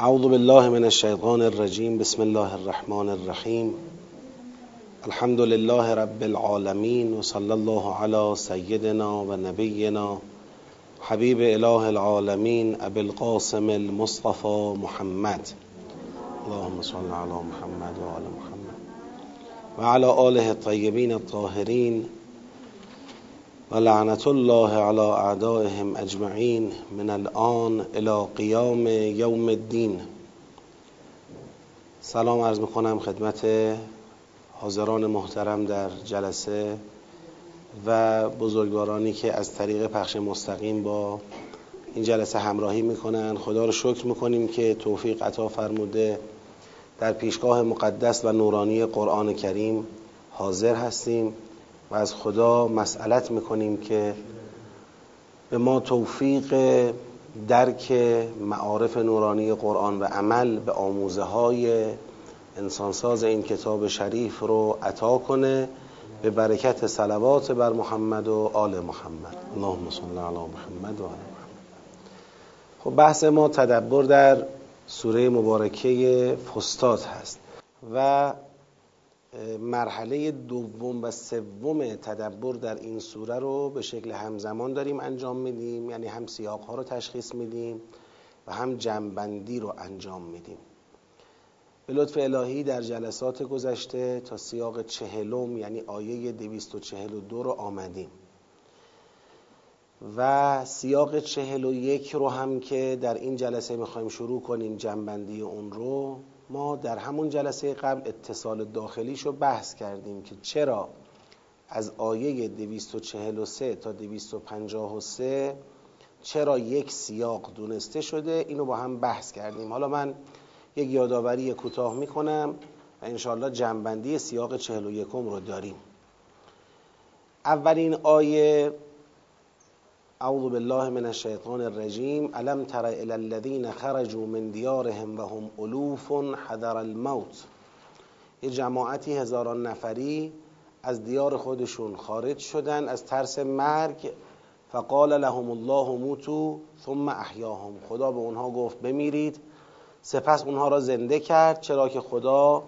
اعوذ بالله من الشیطان الرجیم بسم الله الرحمن الرحیم الحمد لله رب العالمین و صلی الله علی سیدنا و نبینا حبیب اله العالمین ابی القاسم المصطفى محمد. اللهم صل علی محمد و آل محمد. و علی آله الطیبین الطاهرین و لعنت الله علی اعدائهم اجمعین من الان الى قیام یوم الدین. سلام عرض می‌کنم خدمت حاضران محترم در جلسه و بزرگوارانی که از طریق پخش مستقیم با این جلسه همراهی می‌کنن. خدا رو شکر می‌کنیم که توفیق عطا فرموده. در پیشگاه مقدس و نورانی قرآن کریم حاضر هستیم. و از خدا مسئلت می‌کنیم که به ما توفیق درک معارف نورانی قرآن و عمل به آموزه های انسانساز این کتاب شریف رو عطا کنه. به برکت صلوات بر محمد و آل محمد. اللهم صل علی محمد و آل محمد. خب بحث ما تدبر در سوره مبارکه فستاد هست. و مرحله دوم و سوم تدبر در این سوره رو به شکل همزمان داریم انجام میدیم. یعنی هم سیاق ها رو تشخیص میدیم و هم جنبندی رو انجام میدیم. به لطف الهی در جلسات گذشته تا سیاق چهلم یعنی آیه 242 رو آمدیم. و سیاق چهل و یک رو هم که در این جلسه می‌خوایم شروع کنیم جنبندی اون رو ما در همون جلسه قبل اتصال داخلیش رو بحث کردیم که چرا از آیه 243 تا 253 چرا یک سیاق دونسته شده؟ اینو با هم بحث کردیم. حالا من یک یادآوری کوتاه می‌کنم و انشاءالله جنبندی سیاق 41 رو داریم. اولین آیه اعوذ بالله من الشیطان الرجیم الم تر الى الذين خرجوا من دیارهم وهم الوف حذر الموت؟ یه جماعتی هزاران نفری از دیار خودشون خارج شدن از ترس مرگ. فقال لهم الله موتوا ثم احیاهم. خدا به اونها گفت بمیرید. سپس اونها را زنده کرد چرا که خدا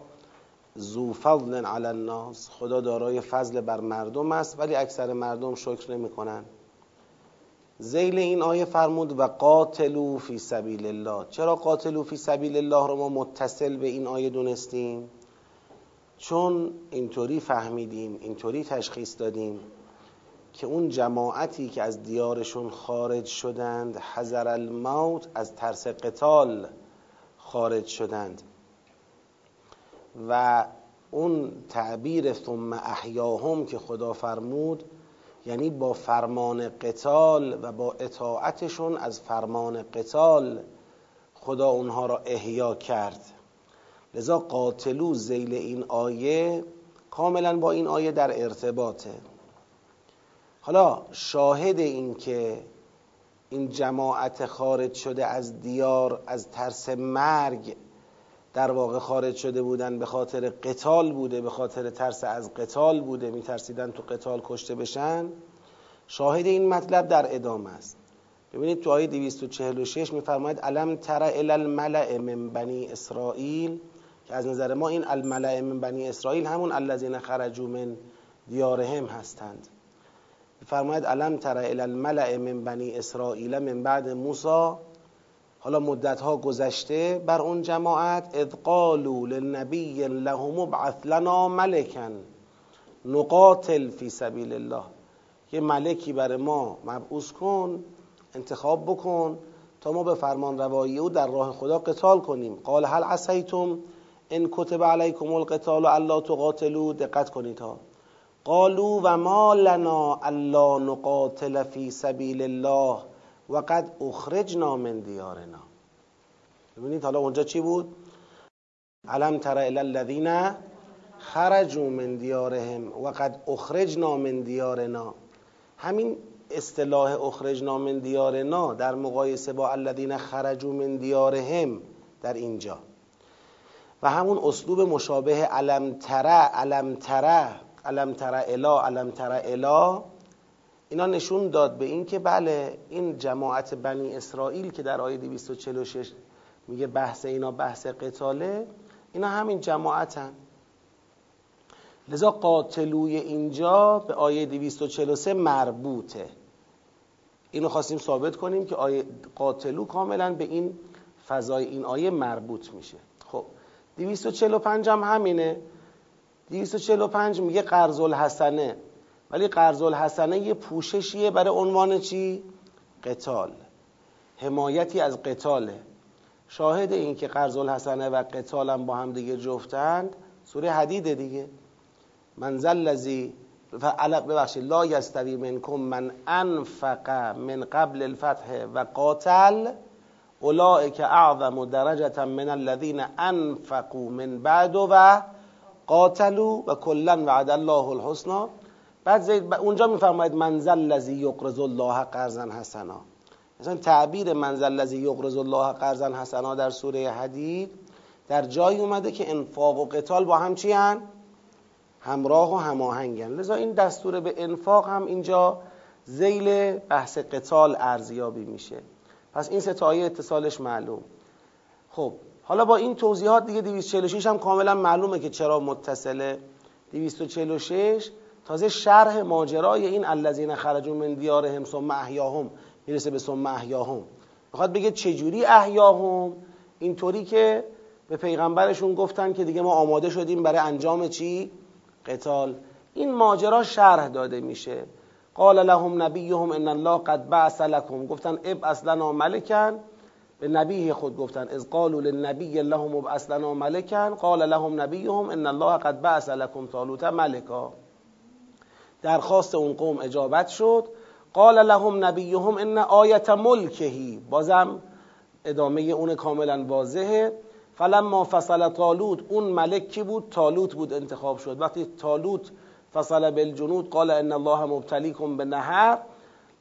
ذو فضل علی الناس خدا دارای فضل بر مردم است ولی اکثر مردم شکر نمی کنن. زیل این آیه فرمود و قاتلو فی سبیل الله. چرا قاتلو فی سبیل الله رو ما متصل به این آیه دونستیم؟ چون اینطوری فهمیدیم اینطوری تشخیص دادیم که اون جماعتی که از دیارشون خارج شدند حذر الموت از ترس قتال خارج شدند. و اون تعبیر ثم احیاهم که خدا فرمود یعنی با فرمان قتال و با اطاعتشون از فرمان قتال خدا اونها را احیا کرد. لذا قاتلو زیل این آیه کاملا با این آیه در ارتباطه. حالا شاهد این که این جماعت خارج شده از دیار از ترس مرگ در واقع خارج شده بودن به خاطر قتال بوده به خاطر ترس از قتال بوده میترسیدن تو قتال کشته بشن. شاهد این مطلب در ادامه است. ببینید تو آیه 246 میفرماید الم تر الی الملأ من بنی اسرائیل؟ که از نظر ما این الملأ من بنی اسرائیل همون الذین خرجوا من دیارهم هستند. میفرماید الم تر الی الملأ من بنی اسرائیل من بعد موسی؟ حالا مدت ها گذشته بر اون جماعت اذ قالوا للنبی لهم ابعث لنا ملکا نقاتل فی سبیل الله. یه ملکی برای ما مبعوث کن انتخاب بکن تا ما به فرمان روایی او در راه خدا قتال کنیم. قال هل عسیتم ان کتب علیکم القتال الا تقاتلوا؟ دقت کنید ها. قالوا و ما لنا الا نقاتل فی سبیل الله. و قد اخرجنا من دیارنا. ببینید حالا اونجا چی بود؟ علم تر الی الذین خرجوا من دیارهم و قد اخرجنا من دیارنا. همین اصطلاح اخرجنا من دیارنا در مقایسه با الذین خرجوا من دیارهم در اینجا. و همون اسلوب مشابه علم تره علم تره علم تره الا علم تره الا اینا نشون داد به این که بله این جماعت بنی اسرائیل که در آیه 246 میگه بحث اینا بحث قتاله اینا همین جماعتن. لذا قاتلوی اینجا به آیه 243 مربوطه. اینو خواستیم ثابت کنیم که آیه قاتلو کاملا به این فضای این آیه مربوط میشه. خب 245 هم همینه. 245 میگه قرض الحسنه ولی قرض الحسنه یه پوششیه برای عنوان چی؟ قتال. حمایتی از قتاله. شاهد این که قرض الحسنه و قتال هم با هم دیگه جفتند سوره حدیده دیگه. منزل لذی ببخشید لا یستوی منکم من انفق من قبل الفتح و قاتل. اولئک اعظم درجه من الذین انفقوا من بعد و قاتلوا و کلا وعد الله الحسنا بعد زید اونجا میفرماید منزل لذی یقرض الله قرضا حسنا. مثلا تعبیر منزل لذی یقرض الله قرضا حسنا در سوره حدید در جایی اومده که انفاق و قتال با هم چی هن؟ همراه و هماهنگن لذا این دستور به انفاق هم اینجا زیل بحث قتال ارزیابی میشه. پس این سه آیه اتصالش معلوم. خب حالا با این توضیحات دیگه 246 هم کاملا معلومه که چرا متصله. 246 تازه شرح ماجرای این الذین خرجوا من دیارهم ثم احیاهم می‌رسه به ثم احیاهم. می‌خواد بگه چجوری احیاهم؟ اینطوری که به پیغمبرشون گفتن که دیگه ما آماده شدیم برای انجام چی؟ قتال. این ماجرا شرح داده میشه. قال لهم نبیهم ان الله قد بعث لكم گفتن اب اصلا ملکن. به نبی خود گفتن. از قالوا للنبی لهم ابعث لنا ملکا قال لهم نبیهم ان الله قد بعث لكم طالوت ملکا. درخواست اون قوم اجابت شد. قال لهم نبیهم ان آیت ملکهی بازم ادامه اون کاملا واضحه. فلما فصل طالوت اون ملک کی بود؟ طالوت بود انتخاب شد. وقتی طالوت فصل بالجنود قال ان الله مبتلیکم به نهر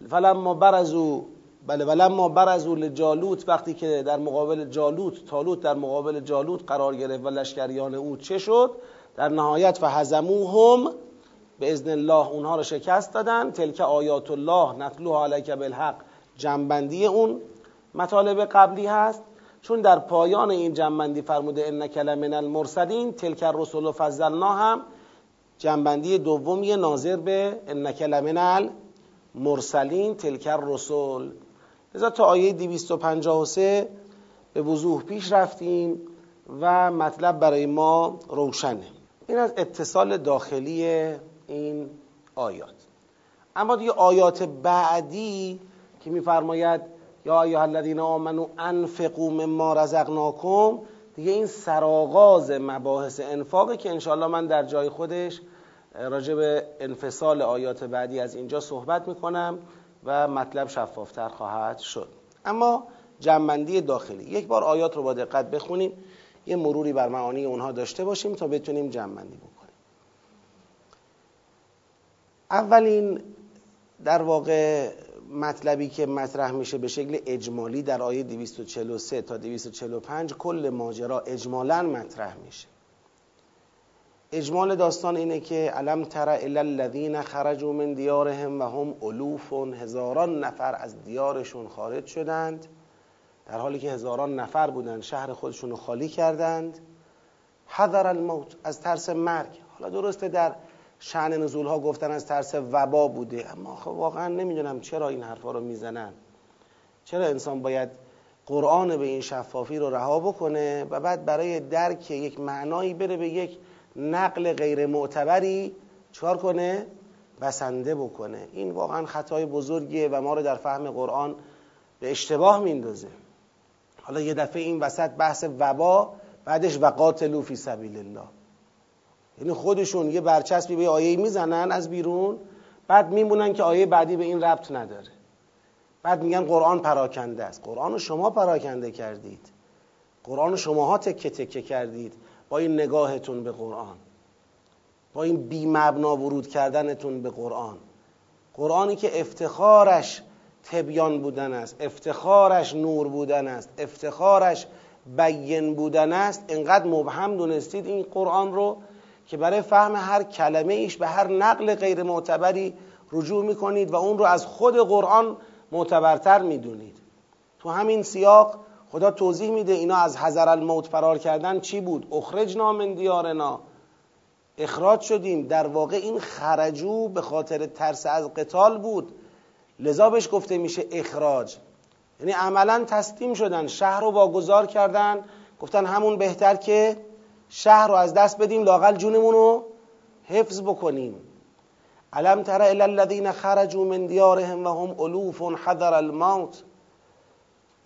فلما برزو بله ولما برزو لجالوت وقتی که در مقابل جالوت طالوت در مقابل جالوت قرار گرفت و لشکریان او چه شد؟ در نهایت فهزموهم به ازن الله اونها رو شکست دادن. تلک آیات الله نتلوها علیک بالحق جنبندی اون مطالب قبلی هست. چون در پایان این جنبندی فرموده انک لمن المرسلین تلک الرسل فضلنا هم جنبندی دومی ناظر به انک لمن المرسلین تلک الرسل. لذا تا آیه 253 به وضوح پیش رفتیم و مطلب برای ما روشنه. این از اتصال داخلی این آیات. اما دیگه آیات بعدی که میفرماید یا ایها الذین آمنو انفقوا مما رزقناکم دیگه این سرآغاز مباحث انفاقه که انشاءالله من در جای خودش راجع به انفصال آیات بعدی از اینجا صحبت می‌کنم و مطلب شفافتر خواهد شد. اما جنبندی داخلی. یک بار آیات رو با دقت بخونیم. یه مروری بر معانی اونها داشته باشیم تا بتونیم جنبندی بکنیم. اولین در واقع مطلبی که مطرح میشه به شکل اجمالی در آیه 243 تا 245 کل ماجرا اجمالا مطرح میشه. اجمال داستان اینه که علم تر الی الذین خرجوا من دیارهم و هم الوف هزاران نفر از دیارشون خارج شدند در حالی که هزاران نفر بودند شهر خودشون رو خالی کردند. حذر الموت از ترس مرگ. حالا درسته در شعن نزول ها گفتن از ترس وبا بوده. اما خب واقعا نمی‌دونم چرا این حرفا رو می‌زنن. چرا انسان باید قرآن به این شفافی رو رها بکنه و بعد برای درک یک معنایی بره به یک نقل غیر معتبری چکار کنه؟ بسنده بکنه. این واقعا خطای بزرگیه و ما رو در فهم قرآن به اشتباه میندازه. حالا یه دفعه این وسط بحث وبا بعدش وقاتلو فی سبیل الله. یعنی خودشون یه برچسبی به آیه می‌زنن از بیرون بعد میمونن که آیه بعدی به این ربط نداره. بعد میگن قرآن پراکنده است. قرآن رو شما پراکنده کردید. قرآن شماها تکه تکه کردید با این نگاهتون به قرآن. با این بی مبنا ورود کردنتون به قرآن. قرآنی که افتخارش تبیان بودن است افتخارش نور بودن است افتخارش بین بودن است. انقدر مبهم دونستید این قرآن رو که برای فهم هر کلمه ایش به هر نقل غیر معتبری رجوع می‌کنید و اون رو از خود قرآن معتبرتر می‌دونید. تو همین سیاق خدا توضیح میده اینا از حذر الموت فرار کردن چی بود؟ اخرجنا من دیارنا. اخراج شدیم. در واقع این خرجو به خاطر ترس از قتال بود. لذا بهش گفته میشه اخراج. یعنی عملا تسلیم شدن شهر رو واگذار کردن. گفتن همون بهتر که شهر رو از دست بدیم لاقل جونمون رو حفظ بکنیم. علم تر الی الذین خرجوا من دیارهم و هم الوف حذر الموت.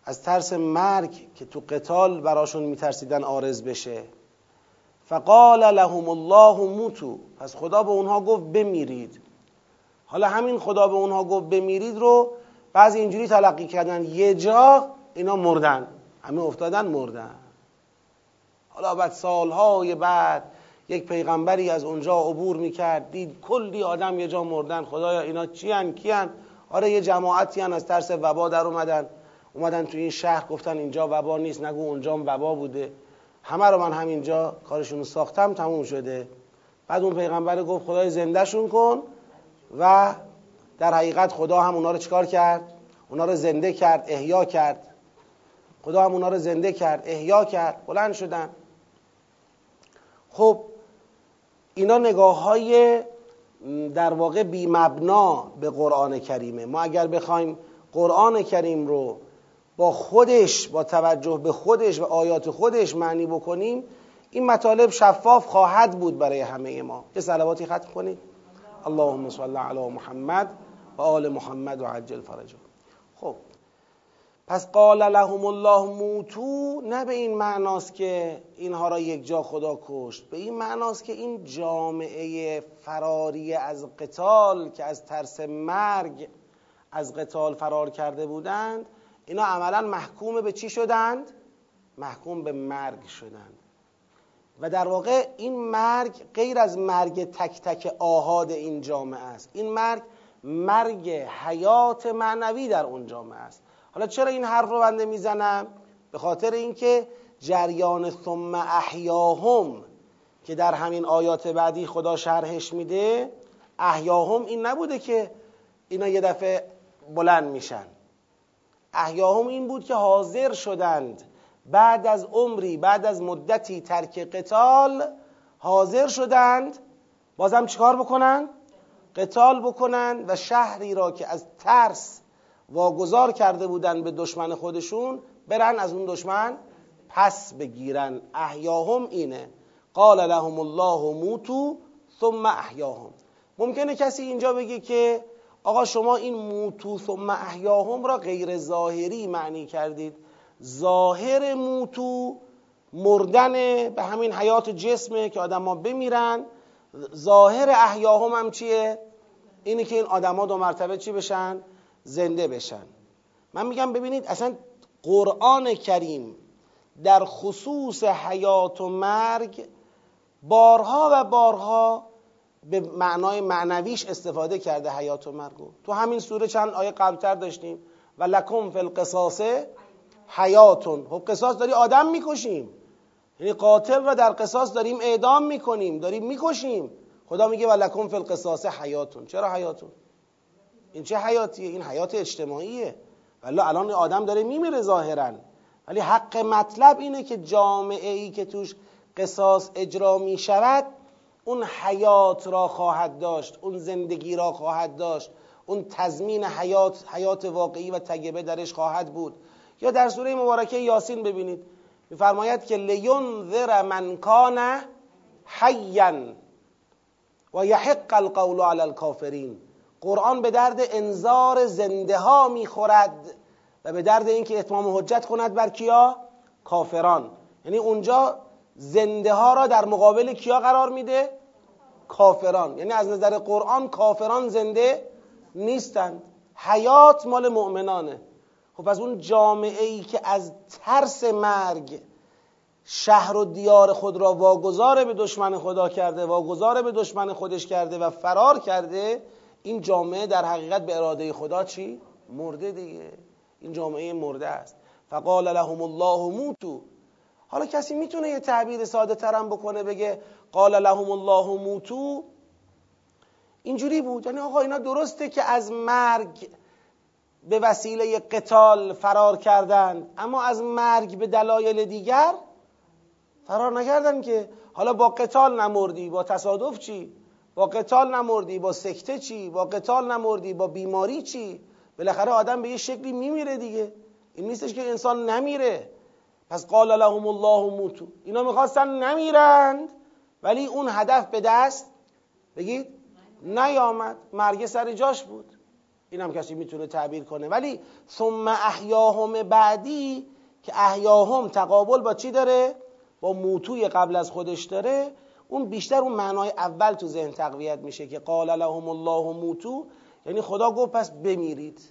از ترس مرگ که تو قتال براشون میترسیدن آرز بشه. فقال لهم الله موتو پس خدا به اونها گفت بمیرید. حالا همین خدا به اونها گفت بمیرید رو بعضی اینجوری تلقی کردن. یه جا اینا مردن. همه افتادن مردن. حالا بعد سالهای بعد یک پیغمبری از اونجا عبور می‌کرد دید کلی آدم یه جا مردن. خدایا اینا چی هن کی هن؟ آره یه جماعتی هن از ترس وبا در اومدن. اومدن تو این شهر گفتن اینجا وبا نیست نگو اونجا وبا بوده. همه رو من همینجا کارشون رو ساختم تموم شده. بعد اون پیغمبر گفت خدای زندهشون کن و در حقیقت خدا هم اونا رو چکار کرد؟ اونا رو زنده کرد احیا کرد. خدا هم اونا رو زنده کرد احیا کرد. بلند شدن. خب اینا نگاه های در واقع بی مبنا به قرآن کریمه. ما اگر بخوایم قرآن کریم رو با خودش با توجه به خودش و آیات خودش معنی بکنیم این مطالب شفاف خواهد بود برای همه ما. یه صلواتی ختم کنید. اللهم صل علی محمد و آل محمد و عجل فرجه. خب. پس قال لهم الله موتو نه به این معناست که اینها را یک جا خدا کشت به این معناست که این جامعه فراری از قتال که از ترس مرگ از قتال فرار کرده بودند اینا عملا محکوم به چی شدند؟ محکوم به مرگ شدند. و در واقع این مرگ غیر از مرگ تک تک آهاد این جامعه است. این مرگ مرگ حیات معنوی در اون جامعه است. حالا چرا این حرف رو بنده می‌زنم به خاطر اینکه جریان ثم احیاهم که در همین آیات بعدی خدا شرحش میده احیاهم این نبوده که اینا یه دفعه بلند میشن. احیاهم این بود که حاضر شدند بعد از عمری بعد از مدتی ترک قتال حاضر شدند. بازم چیکار بکنن؟ قتال بکنند و شهری را که از ترس واگذار کرده بودن به دشمن خودشون برن از اون دشمن پس بگیرن. احیاهم اینه. قال لهم الله موتو ثم احیاهم. ممکنه کسی اینجا بگه که آقا شما این موتو ثم احیاهم را غیر ظاهری معنی کردید. ظاهر موتو مردن به همین حیات جسمه که آدما بمیرن. ظاهر احیاهم هم چیه؟ اینه که این آدما دو مرتبه چی بشن؟ زنده بشن. من میگم ببینید اصلا قرآن کریم در خصوص حیات و مرگ بارها و بارها به معنای معنویش استفاده کرده حیات و مرگو تو همین سوره چند آیه قبلتر داشتیم. و لکم فی القصاص حیاتون. خب قصاص داری آدم می‌کشیم. یعنی قاتل را در قصاص داریم اعدام می‌کنیم داریم می‌کشیم. خدا میگه و لکم فی القصاص حیاتون. چرا حیاتون؟ این چه حیاتیه؟ این حیات اجتماعیه. ولی الان آدم داره میمیره ظاهرا. ولی حق مطلب اینه که جامعه ای که توش قصاص اجرا می شود اون حیات را خواهد داشت اون زندگی را خواهد داشت اون تضمین حیات حیات واقعی و تگبه درش خواهد بود. یا در سوره مبارکه یاسین ببینید. میفرماید که ذر من کان حیا و یحق القول علی الکافرین. قرآن به درد انذار زنده ها می‌خورد و به درد اینکه اتمام حجت کند بر کیا؟ کافران. یعنی اونجا زنده ها را در مقابل کیا قرار میده؟ کافران. یعنی از نظر قرآن کافران زنده نیستند. حیات مال مؤمنانه. خب از اون جامعه ای که از ترس مرگ شهر و دیار خود را واگذار به دشمن خدا کرده واگذار به دشمن خودش کرده و فرار کرده این جامعه در حقیقت به اراده خدا چی؟ مرده دیگه. این جامعه مرده است. فقال لهم الله موتو. حالا کسی می‌تونه یه تعبیر ساده ترم بکنه بگه قال لهم الله موتو؟ اینجوری بود. یعنی آقا اینا درسته که از مرگ به وسیله قتال فرار کردند اما از مرگ به دلایل دیگر فرار نکردن که. حالا با قتال نمردی با تصادف چی؟ با قتال نمردی با سکته چی؟ با قتال نمردی با بیماری چی؟ بالاخره آدم به یه شکلی میمیره دیگه. این نیستش که انسان نمیره. پس قال لهم الله موتو. اینا می‌خواستن نمیرند ولی اون هدف به دست بگید نیامد. مرگ سر جاش بود. اینم کسی می‌تونه تعبیر کنه. ولی ثم احیاهم بعدی که احیاهم تقابل با چی داره؟ با موتوی قبل از خودش داره. اون بیشتر اون معنای اول تو ذهن تقویت میشه که قال لهم الله موتو. یعنی خدا گفت پس بمیرید.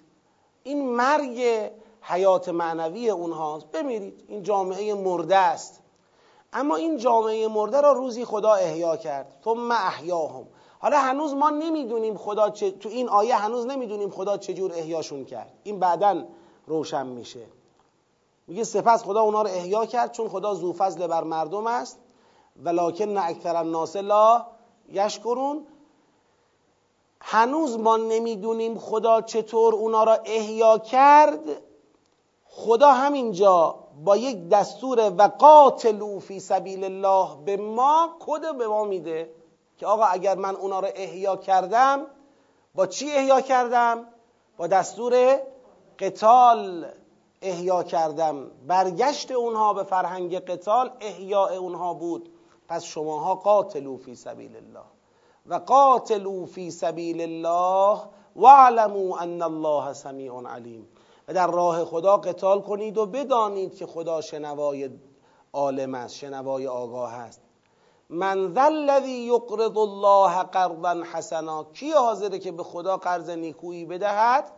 این مرگ حیات معنوی اونهاست بمیرید. این جامعه مرده است. اما این جامعه مرده را روزی خدا احیا کرد. ثم احیاهم. حالا هنوز ما نمی‌دونیم خدا چه... تو این آیه هنوز نمی‌دونیم خدا چجور احیاشون کرد. این بعدا روشن میشه. میگه سپس خدا اونا رو احیا کرد چون خدا ذو فضل بر مردم است. ولکن اکثر الناس لا یشکرون. هنوز ما نمی‌دونیم خدا چطور اونا را احیا کرد. خدا همینجا با یک دستور و قاتلو فی سبیل الله به ما کد به ما میده که آقا اگر من اونا را احیا کردم با چی احیا کردم؟ با دستور قتال احیا کردم. برگشت اونها به فرهنگ قتال احیاء اونها بود. پس شماها قاتلو فی سبیل الله. و قاتلو فی سبیل الله واعلموا ان الله سمیع علیم. و در راه خدا قتال کنید و بدانید که خدا شنوای عالم است شنوای آگاه است. من ذا الذی یقرض الله قرضا حسنا کی حاضره که به خدا قرض نیکویی بدهد؟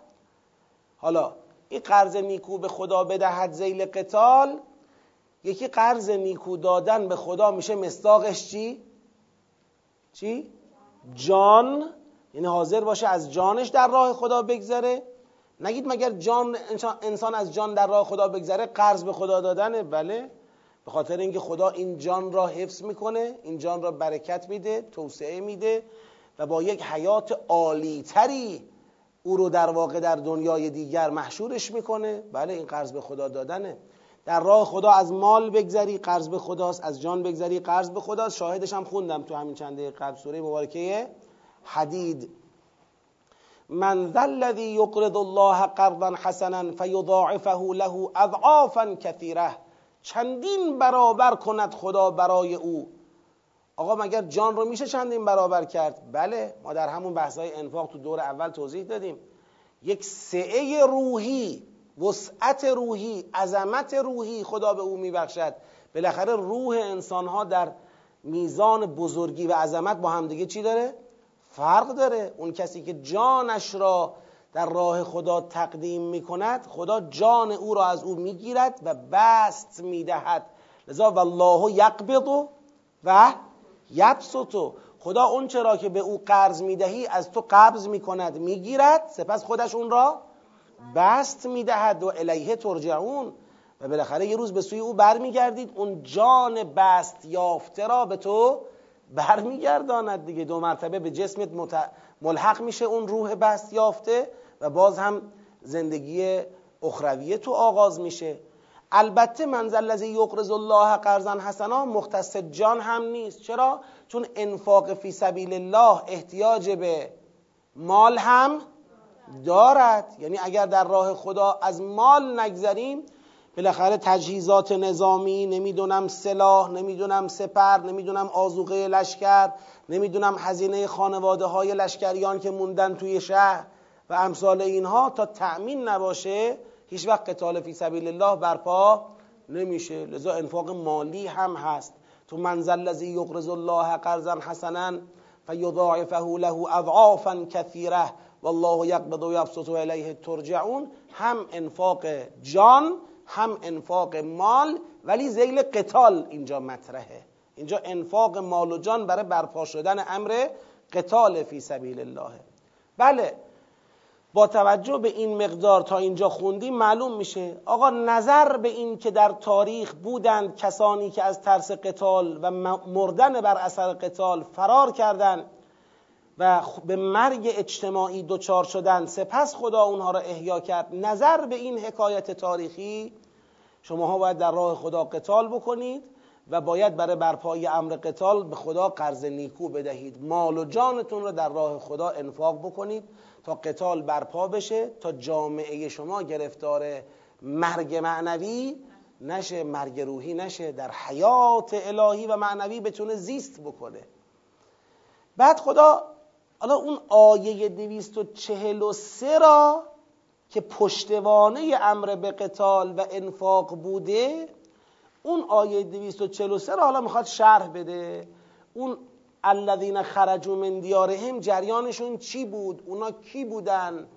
حالا این قرض نیکو به خدا بدهد زیل قتال؟ یکی قرض نیکو دادن به خدا میشه مستاقش چی؟ چی؟ جان. یعنی حاضر باشه از جانش در راه خدا بگذره. نگید مگر جان انسان از جان در راه خدا بگذره؟ قرض به خدا دادنه. بله. به خاطر اینکه خدا این جان را حفظ می‌کنه این جان را برکت میده توسعه میده و با یک حیات عالی تری او رو در واقع در دنیای دیگر محشورش می‌کنه. بله این قرض به خدا دادنه. در راه خدا از مال بگذری قرض به خداست. از جان بگذری قرض به خداست. شاهدش هم خوندم تو همین چنده قبل. سوره مبارکه حدید. من ذا الذی یقرض الله قرضا حسنا فیضاعفه له اضعافا کثیره. چندین برابر کند خدا برای او. آقا مگر جان رو میشه چندین برابر کرد؟ بله ما در همون بحثای انفاق تو دور اول توضیح دادیم. یک سعه روحی وسعت روحی عظمت روحی خدا به او میبخشد. بالاخره روح انسان ها در میزان بزرگی و عظمت با همدیگه چی داره؟ فرق داره. اون کسی که جانش را در راه خدا تقدیم می کند خدا جان او را از او می‌گیرد و بست می‌دهد. لذا والله یقبض و یبسطو خدا اون چرا که به او قرض می‌دهی از تو قبض می‌کند می‌گیرد سپس خودش اون را بست می‌دهد و الیه ترجعون. و بالاخره یه روز به سوی او برمیگردید. اون جان بست یافته را به تو برمیگرداند دیگه. دو مرتبه به جسمت ملحق میشه اون روح بست یافته و باز هم زندگی اخرویه تو آغاز میشه. البته منزل الذی یقرض الله قرضا حسنا مختص جان هم نیست. چرا؟ چون انفاق فی سبیل الله احتیاج به مال هم دارد. یعنی اگر در راه خدا از مال نگذریم بالاخره تجهیزات نظامی نمی‌دونم سلاح نمی‌دونم سپر نمی‌دونم آزوقه لشکر نمی‌دونم هزینه خانواده های لشکریان که موندن توی شهر و امثال اینها تا تأمین نباشه هیچ وقت قتال فی سبیل الله برپا نمیشه. لذا انفاق مالی هم هست. تو منزل الذی یقرض الله قرضا حسنا فیضاعفه له اضعافا کثیره. والله یقبض و یبسط الیه ترجعون. هم انفاق جان هم انفاق مال ولی زیل قتال اینجا مطرحه. اینجا انفاق مال و جان برای برپا شدن امر قتال فی سبیل الله. بله با توجه به این مقدار تا اینجا خوندیم معلوم میشه. آقا نظر به این که در تاریخ بودند کسانی که از ترس قتال و مردن بر اثر قتال فرار کردند و به مرگ اجتماعی دچار شدن سپس خدا اونها را احیا کرد. نظر به این حکایت تاریخی شماها باید در راه خدا قتال بکنید و باید برای برپایی امر قتال به خدا قرض نیکو بدهید. مال و جانتون را در راه خدا انفاق بکنید تا قتال برپا بشه تا جامعه شما گرفتار مرگ معنوی نشه مرگ روحی نشه در حیات الهی و معنوی بتونه زیست بکنه. بعد خدا حالا اون آیه 243 را که پشتوانه امر به قتال و انفاق بوده اون آیه 243 را حالا می‌خواد شرح بده. اون الذین خرجوا من دیارهم جریانشون چی بود؟ اونا کی بودن؟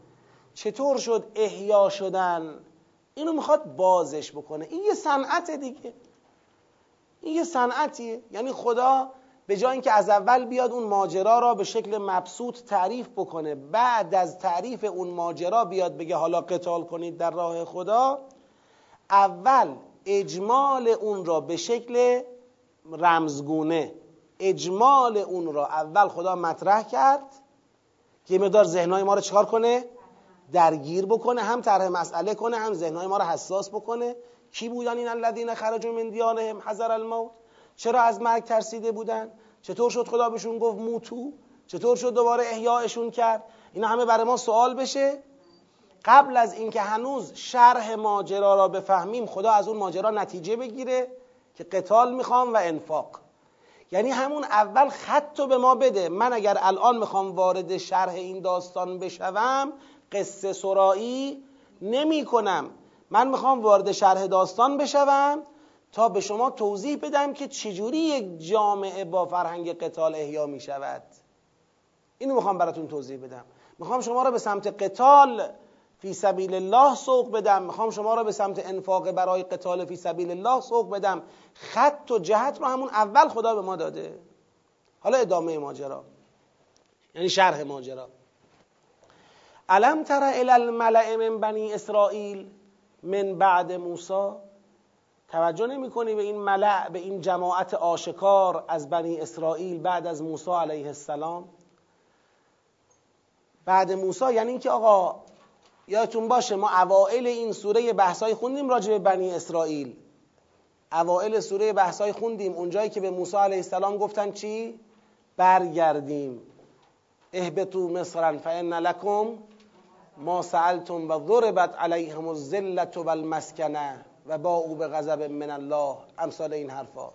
چطور شد؟ احیا شدن؟ اینو می‌خواد بازش بکنه. این یه صنعت دیگه. این یه صنعتیه. یعنی خدا به جای اینکه از اول بیاد اون ماجرا را به شکل مبسوط تعریف بکنه بعد از تعریف اون ماجرا بیاد بگه حالا قتال کنید در راه خدا اول اجمال اون را به شکل رمزگونه اجمال اون را اول خدا مطرح کرد که یه مقدار ذهنهای ما رو چکار کنه؟ درگیر بکنه هم طرح مسئله کنه هم ذهنهای ما رو حساس بکنه. کی بودن این الذین خرجوا من دیارهم؟ حذر الموت. چرا از مرگ ترسیده بودن؟ چطور شد خدا بهشون گفت موتو؟ چطور شد دوباره احیایشون کرد؟ اینا همه برای ما سوال بشه. قبل از اینکه هنوز شرح ماجرا را بفهمیم خدا از اون ماجرا نتیجه بگیره که قتال می‌خوام و انفاق. یعنی همون اول خط به ما بده. من اگر الان می‌خوام وارد شرح این داستان بشوم قصه سرایی نمی کنم من می‌خوام وارد شرح داستان بشوم تا به شما توضیح بدم که چجوری یک جامعه با فرهنگ قتال احیا می شود. اینو می‌خوام براتون توضیح بدم. می‌خوام شما را به سمت قتال فی سبیل الله سوق بدم. می‌خوام شما را به سمت انفاق برای قتال فی سبیل الله سوق بدم. خط و جهت رو همون اول خدا به ما داده. حالا ادامه ماجرا. یعنی شرح ماجرا. علم تر الی الملع من بنی اسرائیل من بعد موسی؟ توجه نمی کنی به این ملع به این جماعت آشکار از بنی اسرائیل بعد از موسی علیه السلام؟ بعد موسی یعنی اینکه آقا یادتون باشه ما اوائل این سوره بحثای خوندیم راجع به بنی اسرائیل. اوائل سوره بحثای خوندیم. اونجایی که به موسی علیه السلام گفتن چی؟ برگردیم. اهبتو مصرا فان لکم ما سألتم و ضربت علیهم الذلت و المسکنه و با او به غضب من الله امثال این حرفا.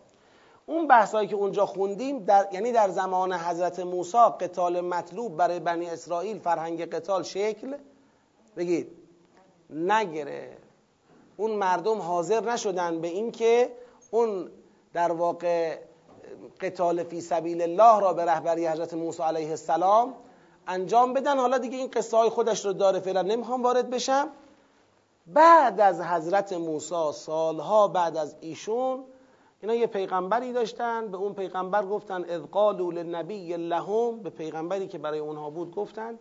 اون بحثایی که اونجا خوندیم در یعنی در زمان حضرت موسی قتال مطلوب برای بنی اسرائیل فرهنگ قتال شکل بگید. نگره. اون مردم حاضر نشدن به اینکه اون در واقع قتال فی سبیل الله را به رهبری حضرت موسی علیه السلام انجام بدن. حالا دیگه این قصه های خودش رو داره فعلا. نمی‌خوام وارد بشم. بعد از حضرت موسی سالها بعد از ایشون اینا یه پیغمبری داشتن به اون پیغمبر گفتن اذ قالوا للنبی لهم به پیغمبری که برای اونها بود گفتن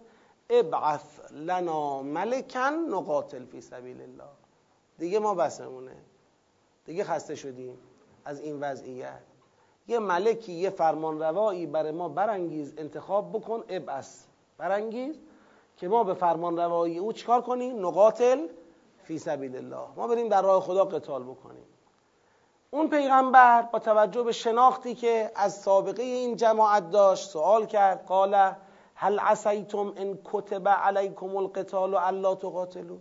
ابعث لنا ملکا نقاتل فی سبیل الله. دیگه ما بسمونه. دیگه خسته شدیم از این وضعیت. یه ملکی یه فرمان روایی برای ما برانگیز انتخاب بکن ابعث. برانگیز که ما به فرمان روایی او چیکار کنیم؟ نقاتل فی سبیل الله. ما بریم در راه خدا قتال بکنیم. اون پیغمبر با توجه به شناختی که از سابقه این جماعت داشت سوال کرد قال هل عسیتم ان کتب علیکم القتال و الا تقاتلوا?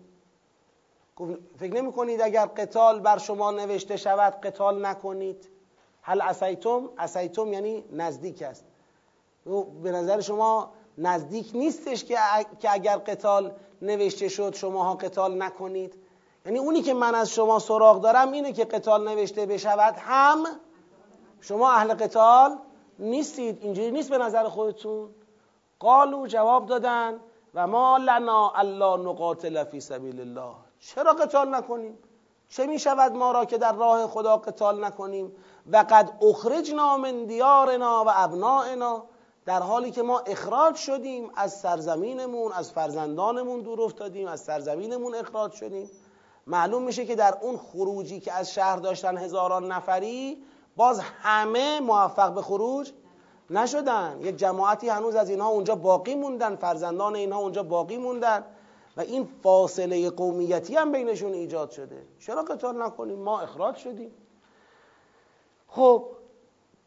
فکر نمی کنید اگر قتال بر شما نوشته شود قتال نکنید. هل عسیتم؟ عسیتم یعنی نزدیک است. به نظر شما نزدیک نیستش که اگر قتال نوشته شد شماها قتال نکنید. یعنی اونی که من از شما سراغ دارم اینه که قتال نوشته بشود هم شما اهل قتال نیستید. اینجوری نیست به نظر خودتون. قالو جواب دادن و ما لنا الا نقاتل فی سبیل الله. چرا قتال نکنیم؟ چه می شود ما را که در راه خدا قتال نکنیم؟ و قد اخرجنا من دیارنا و ابنائنا در حالی که ما اخراج شدیم از سرزمینمون از فرزندانمون دور افتادیم از سرزمینمون اخراج شدیم. معلوم میشه که در اون خروجی که از شهر داشتن هزاران نفری باز همه موفق به خروج نشدن. یک جماعتی هنوز از اینها اونجا باقی موندن فرزندان اینها اونجا باقی موندن و این فاصله قومیتی هم بینشون ایجاد شده. چرا قتال نکنیم؟ ما اخراج شدیم. خب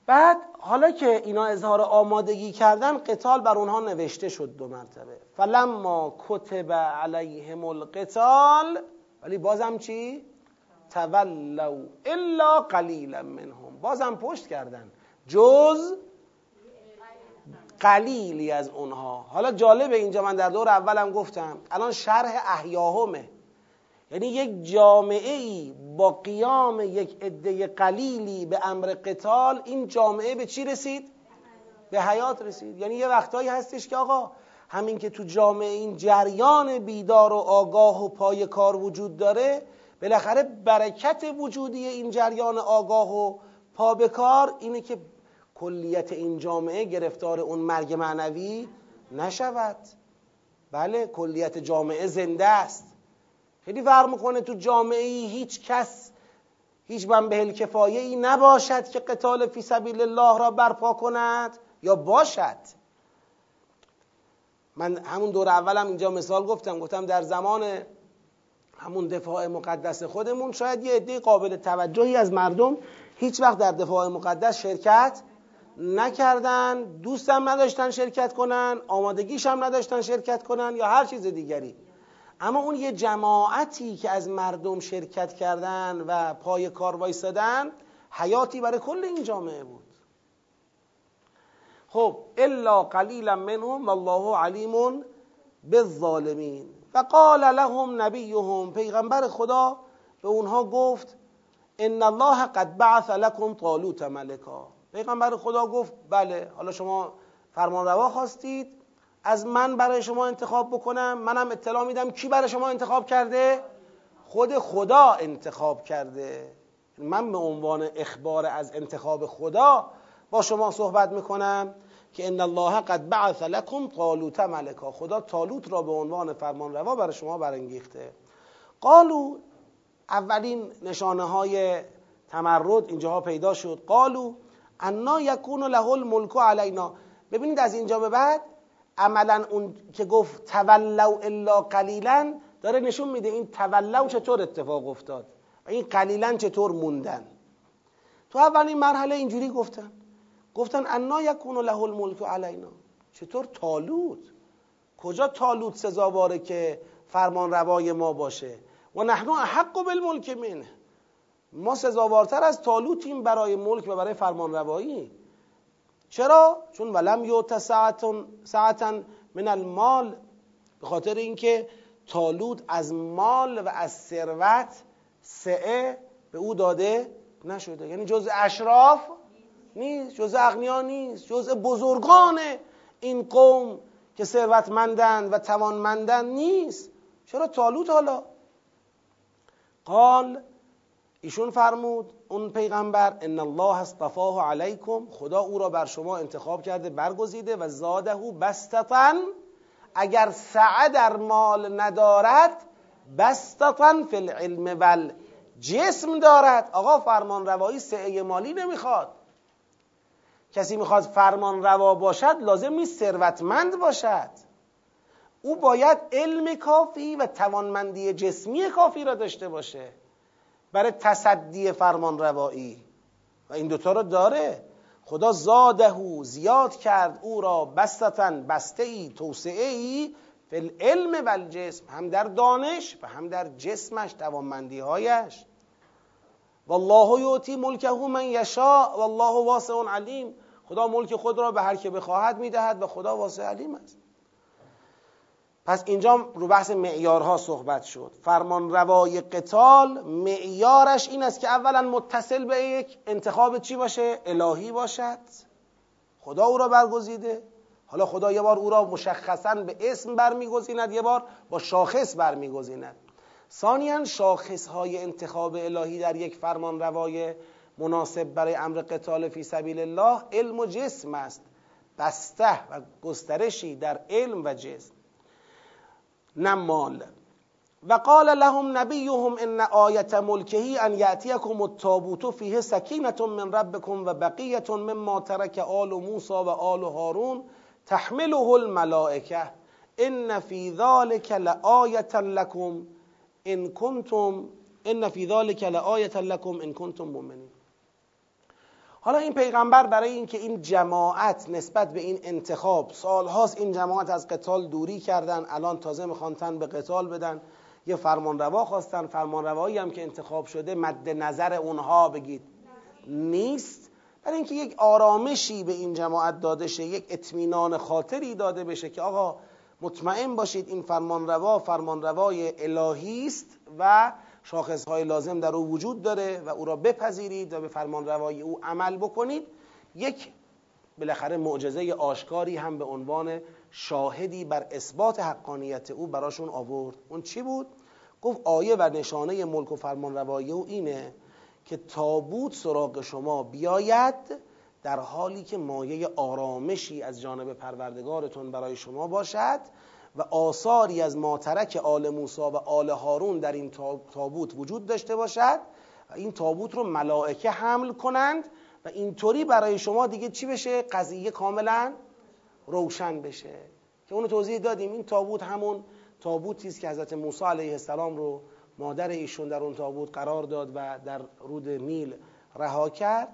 بعد حالا که اینا اظهار آمادگی کردن قتال بر اونها نوشته شد دو مرتبه. فلما کتب علیهم القتال ولی بازم چی؟ تولوا الا قلیلا منهم. بازم پشت کردن. جز قلیلی از اونها. حالا جالبه اینجا من در دور اولم گفتم. الان شرح احیاهمه. یعنی یک جامعه ای با قیام یک عده قلیلی به امر قتال این جامعه به چی رسید؟ به حیات رسید. یعنی یه وقتهایی هستش که آقا همین که تو جامعه این جریان بیدار و آگاه و پای کار وجود داره بالاخره برکت وجودی این جریان آگاه و پا به کار اینه که کلیت این جامعه گرفتار اون مرگ معنوی نشود. بله کلیت جامعه زنده است. خیلی فرق می‌کنه تو جامعه ای هیچ کس هیچ من به ای نباشد که قتال فی سبیل الله را برپا کند یا باشد. من همون دور اولم اینجا مثال گفتم گفتم در زمان همون دفاع مقدس خودمون شاید یه عده قابل توجهی از مردم هیچ وقت در دفاع مقدس شرکت نکردن دوستم نداشتن شرکت کنن آمادگیش هم نداشتن شرکت کنن یا هر چیز دیگری. اما اون یه جماعتی که از مردم شرکت کردن و پای کار وایستادن حیاتی برای کل این جامعه بود. خب الا قلیلا منهم والله علیم بالظالمین. و قال لهم نبیهم پیغمبر خدا به اونها گفت ان الله قد بعث لكم طالوت ملکا. پیغمبر خدا گفت بله حالا شما فرمان روا خواستید از من برای شما انتخاب بکنم منم اطلاع میدم کی برای شما انتخاب کرده؟ خود خدا انتخاب کرده. من به عنوان اخبار از انتخاب خدا با شما صحبت می‌کنم که ان الله قد بعث لكم طالوت ملکا. خدا طالوت را به عنوان فرمان روا برای شما برانگیخته. قالو اولین نشانه های تمرد اینجاها پیدا شد. قالو انا یکون له الملک علینا. ببینید از اینجا به بعد عملا اون که گفت تولوا الا قلیلا داره نشون میده این تولو چطور اتفاق افتاد. و این قلیلا چطور موندن. تو اولین مرحله اینجوری گفتن. گفتن انا یکون له الملک علینا. چطور تالوت؟ کجا تالوت سزاواره که فرمان روای ما باشه؟ و نحن احق بالملک منه. ما سزاوارتر از تالوتیم برای ملک و برای فرمان روایی چرا؟ چون ولم یوت ساعتا من المال. به خاطر اینکه تالوت از مال و از ثروت سعه به او داده نشده. یعنی جز اشراف نیست جز اغنیا نیست جز بزرگان این قوم که ثروتمندند و توانمندند نیست. چرا تالوت حالا؟ قال ایشون فرمود اون پیغمبر ان الله اصطفاه علیکم. خدا او را بر شما انتخاب کرده برگزیده و زاده بستتن اگر سعه در مال ندارد بستتن فی العلم ول جسم دارد. آقا فرمان روایی سعه مالی نمی‌خواد. کسی می‌خواد فرمان روا باشد لازم نیست ثروتمند باشد. او باید علم کافی و توانمندی جسمی کافی را داشته باشه. برای تصدی فرمان روایی و این دوتا رو داره. خدا زادهو زیاد کرد او را بستتن بسته ای توسعه ای فی علم و الجسم هم در دانش و هم در جسمش توانمندی هایش والله یعطی ملکه من یشاء والله واسع علیم. خدا ملک خود را به هر که بخواهد می‌دهد و خدا واسع علیم است. پس اینجا رو بحث معیارها صحبت شد. فرمان روای قتال معیارش این است که اولا متصل به یک انتخاب چی باشه؟ الهی باشد. خدا او را برگزیده. حالا خدا یه بار او را مشخصا به اسم برمیگزیند یه بار با شاخص برمیگزیند. ثانیا شاخص های انتخاب الهی در یک فرمان روای مناسب برای امر قتال فی سبیل الله علم و جسم است. بسطه و گسترشی در علم و جسم. مال و قال لهم نبیهم إن آیت ملکه أن یأتیکم التابوت فیه سکینة من ربکم و بقیة مما ترک آل موسی و آل هارون تحمله الملائکه إن فی ذلک لآیة لکم إن کنتم إن فی ذلک لآیة لکم إن کنتم مؤمنین حالا این پیغمبر برای اینکه این جماعت نسبت به این انتخاب سالهاست این جماعت از قتال دوری کردن الان تازه می‌خوان تن به قتال بدن. یه فرمانروا خواستن فرمانروایی هم که انتخاب شده مد نظر اونها بگید. نیست. برای اینکه یک آرامشی به این جماعت داده شه یک اطمینان خاطری داده بشه که آقا مطمئن باشید این فرمانروا فرمانروای الهی است و شاخصهای لازم در او وجود داره و او را بپذیرید و به فرمانروای او عمل بکنید. یک بالاخره معجزه آشکاری هم به عنوان شاهدی بر اثبات حقانیت او براشون آورد. اون چی بود؟ گفت آیه و نشانه ملک و فرمانروایی او اینه که تابوت سراغ شما بیاید در حالی که مایه آرامشی از جانب پروردگارتون برای شما باشد و آثاری از ماترک آل موسی و آل هارون در این تابوت وجود داشته باشد و این تابوت رو ملائکه حمل کنند و اینطوری برای شما دیگه چی بشه؟ قضیه کاملا روشن بشه. که اونو توضیح دادیم. این تابوت همون تابوتی است که حضرت موسی علیه السلام رو مادر ایشون در اون تابوت قرار داد و در رود نیل رها کرد.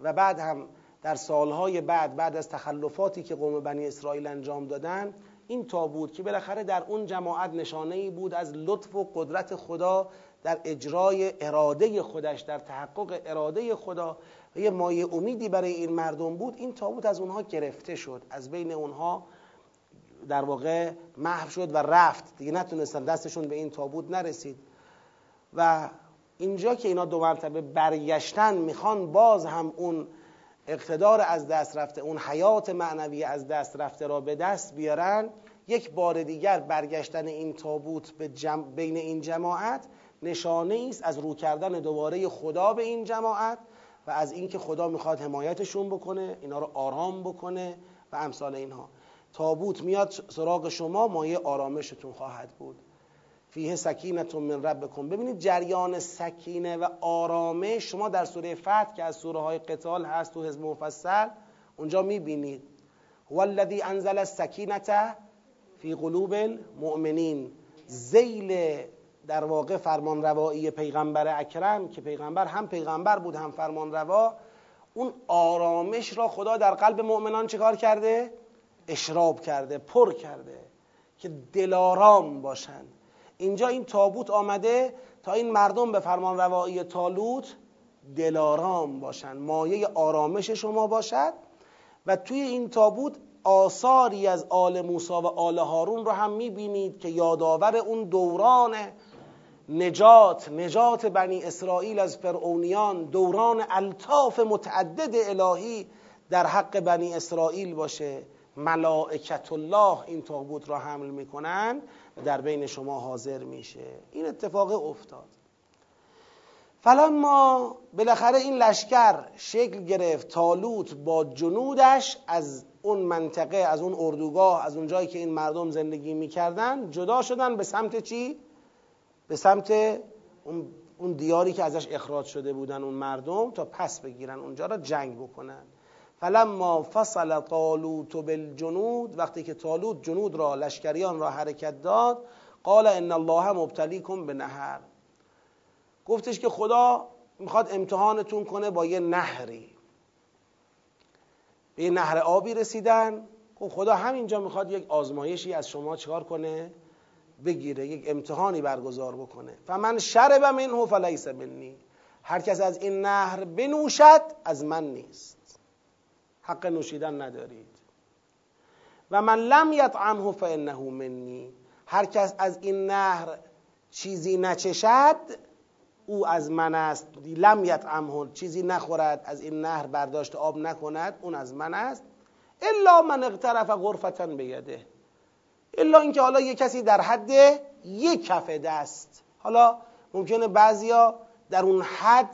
و بعد هم در سالهای بعد بعد از تخلفاتی که قوم بنی اسرائیل انجام دادن این تابوت که بالاخره در اون جماعت نشانه ای بود از لطف و قدرت خدا در اجرای اراده خودش در تحقق اراده خدا و یه مایه امیدی برای این مردم بود. این تابوت از اونها گرفته شد از بین اونها در واقع محو شد و رفت. دیگه نتونستن دستشون به این تابوت نرسید. و اینجا که اینا دو مرتبه برگشتن می‌خوان باز هم اون اقتدار از دست رفته اون حیات معنوی از دست رفته را به دست بیارن یک بار دیگر برگشتن این تابوت به بین این جماعت نشانه است از رو کردن دوباره خدا به این جماعت و از اینکه خدا می‌خواد حمایتشون بکنه اینا رو آرام بکنه و امثال اینها. تابوت میاد سراغ شما مایه آرامشتون خواهد بود. فیه سکینتون من ربکم. ببینید جریان سکینه و آرامش شما در سوره فتح که از سوره های قتال هست تو حزب مفصل اونجا می‌بینید. هو الذی انزل السکینه فی قلوب المؤمنین. زیل در واقع فرمان روایی پیغمبر اکرم که پیغمبر هم پیغمبر بود هم فرمان روا اون آرامش را خدا در قلب مؤمنان چکار کرده؟ اشراب کرده پر کرده که دلارام باشند. اینجا این تابوت آمده تا این مردم به فرمان روایی تالوت دلارام باشند مایه آرامش شما باشد و توی این تابوت آثاری از آل موسی و آل هارون رو هم می‌بینید که یادآور اون دوران نجات نجات بنی اسرائیل از فرعونیان دوران الطاف متعدد الهی در حق بنی اسرائیل باشه. ملائکت الله این تابوت را حمل می‌کنن. در بین شما حاضر میشه. این اتفاق افتاد. ما بالاخره این لشکر شکل گرفت تالوت با جنودش از اون منطقه از اون اردوگاه از اون جایی که این مردم زندگی می‌کردن جدا شدن به سمت چی؟ به سمت اون دیاری که ازش اخراج شده بودن اون مردم تا پس بگیرن اونجا را جنگ بکنن. فلما فصل طالوت بالجنود وقتی که طالوت جنود را لشکریان را حرکت داد قال ان الله مبتلیکم به نهر گفتش که خدا می‌خواد امتحانتون کنه با یه نهری. به یه نهر آبی رسیدن. خب خدا همینجا می‌خواد یک آزمایشی از شما چکار کنه؟ بگیره یک امتحانی برگزار بکنه. فمن شرب منه فلیس منی. هر کس از این نهر بنوشد از من نیست. حق نوشیدن ندارید. و من لم یطعمه فانه منی. هر کس از این نهر چیزی نچشد او از من است. لم یطعمه چیزی نخورد از این نهر برداشت آب نکند اون از من است. الا من اقترف غرفتا بیده. الا اینکه حالا یه کسی در حد یک کف دست. حالا ممکنه بعضیا در اون حد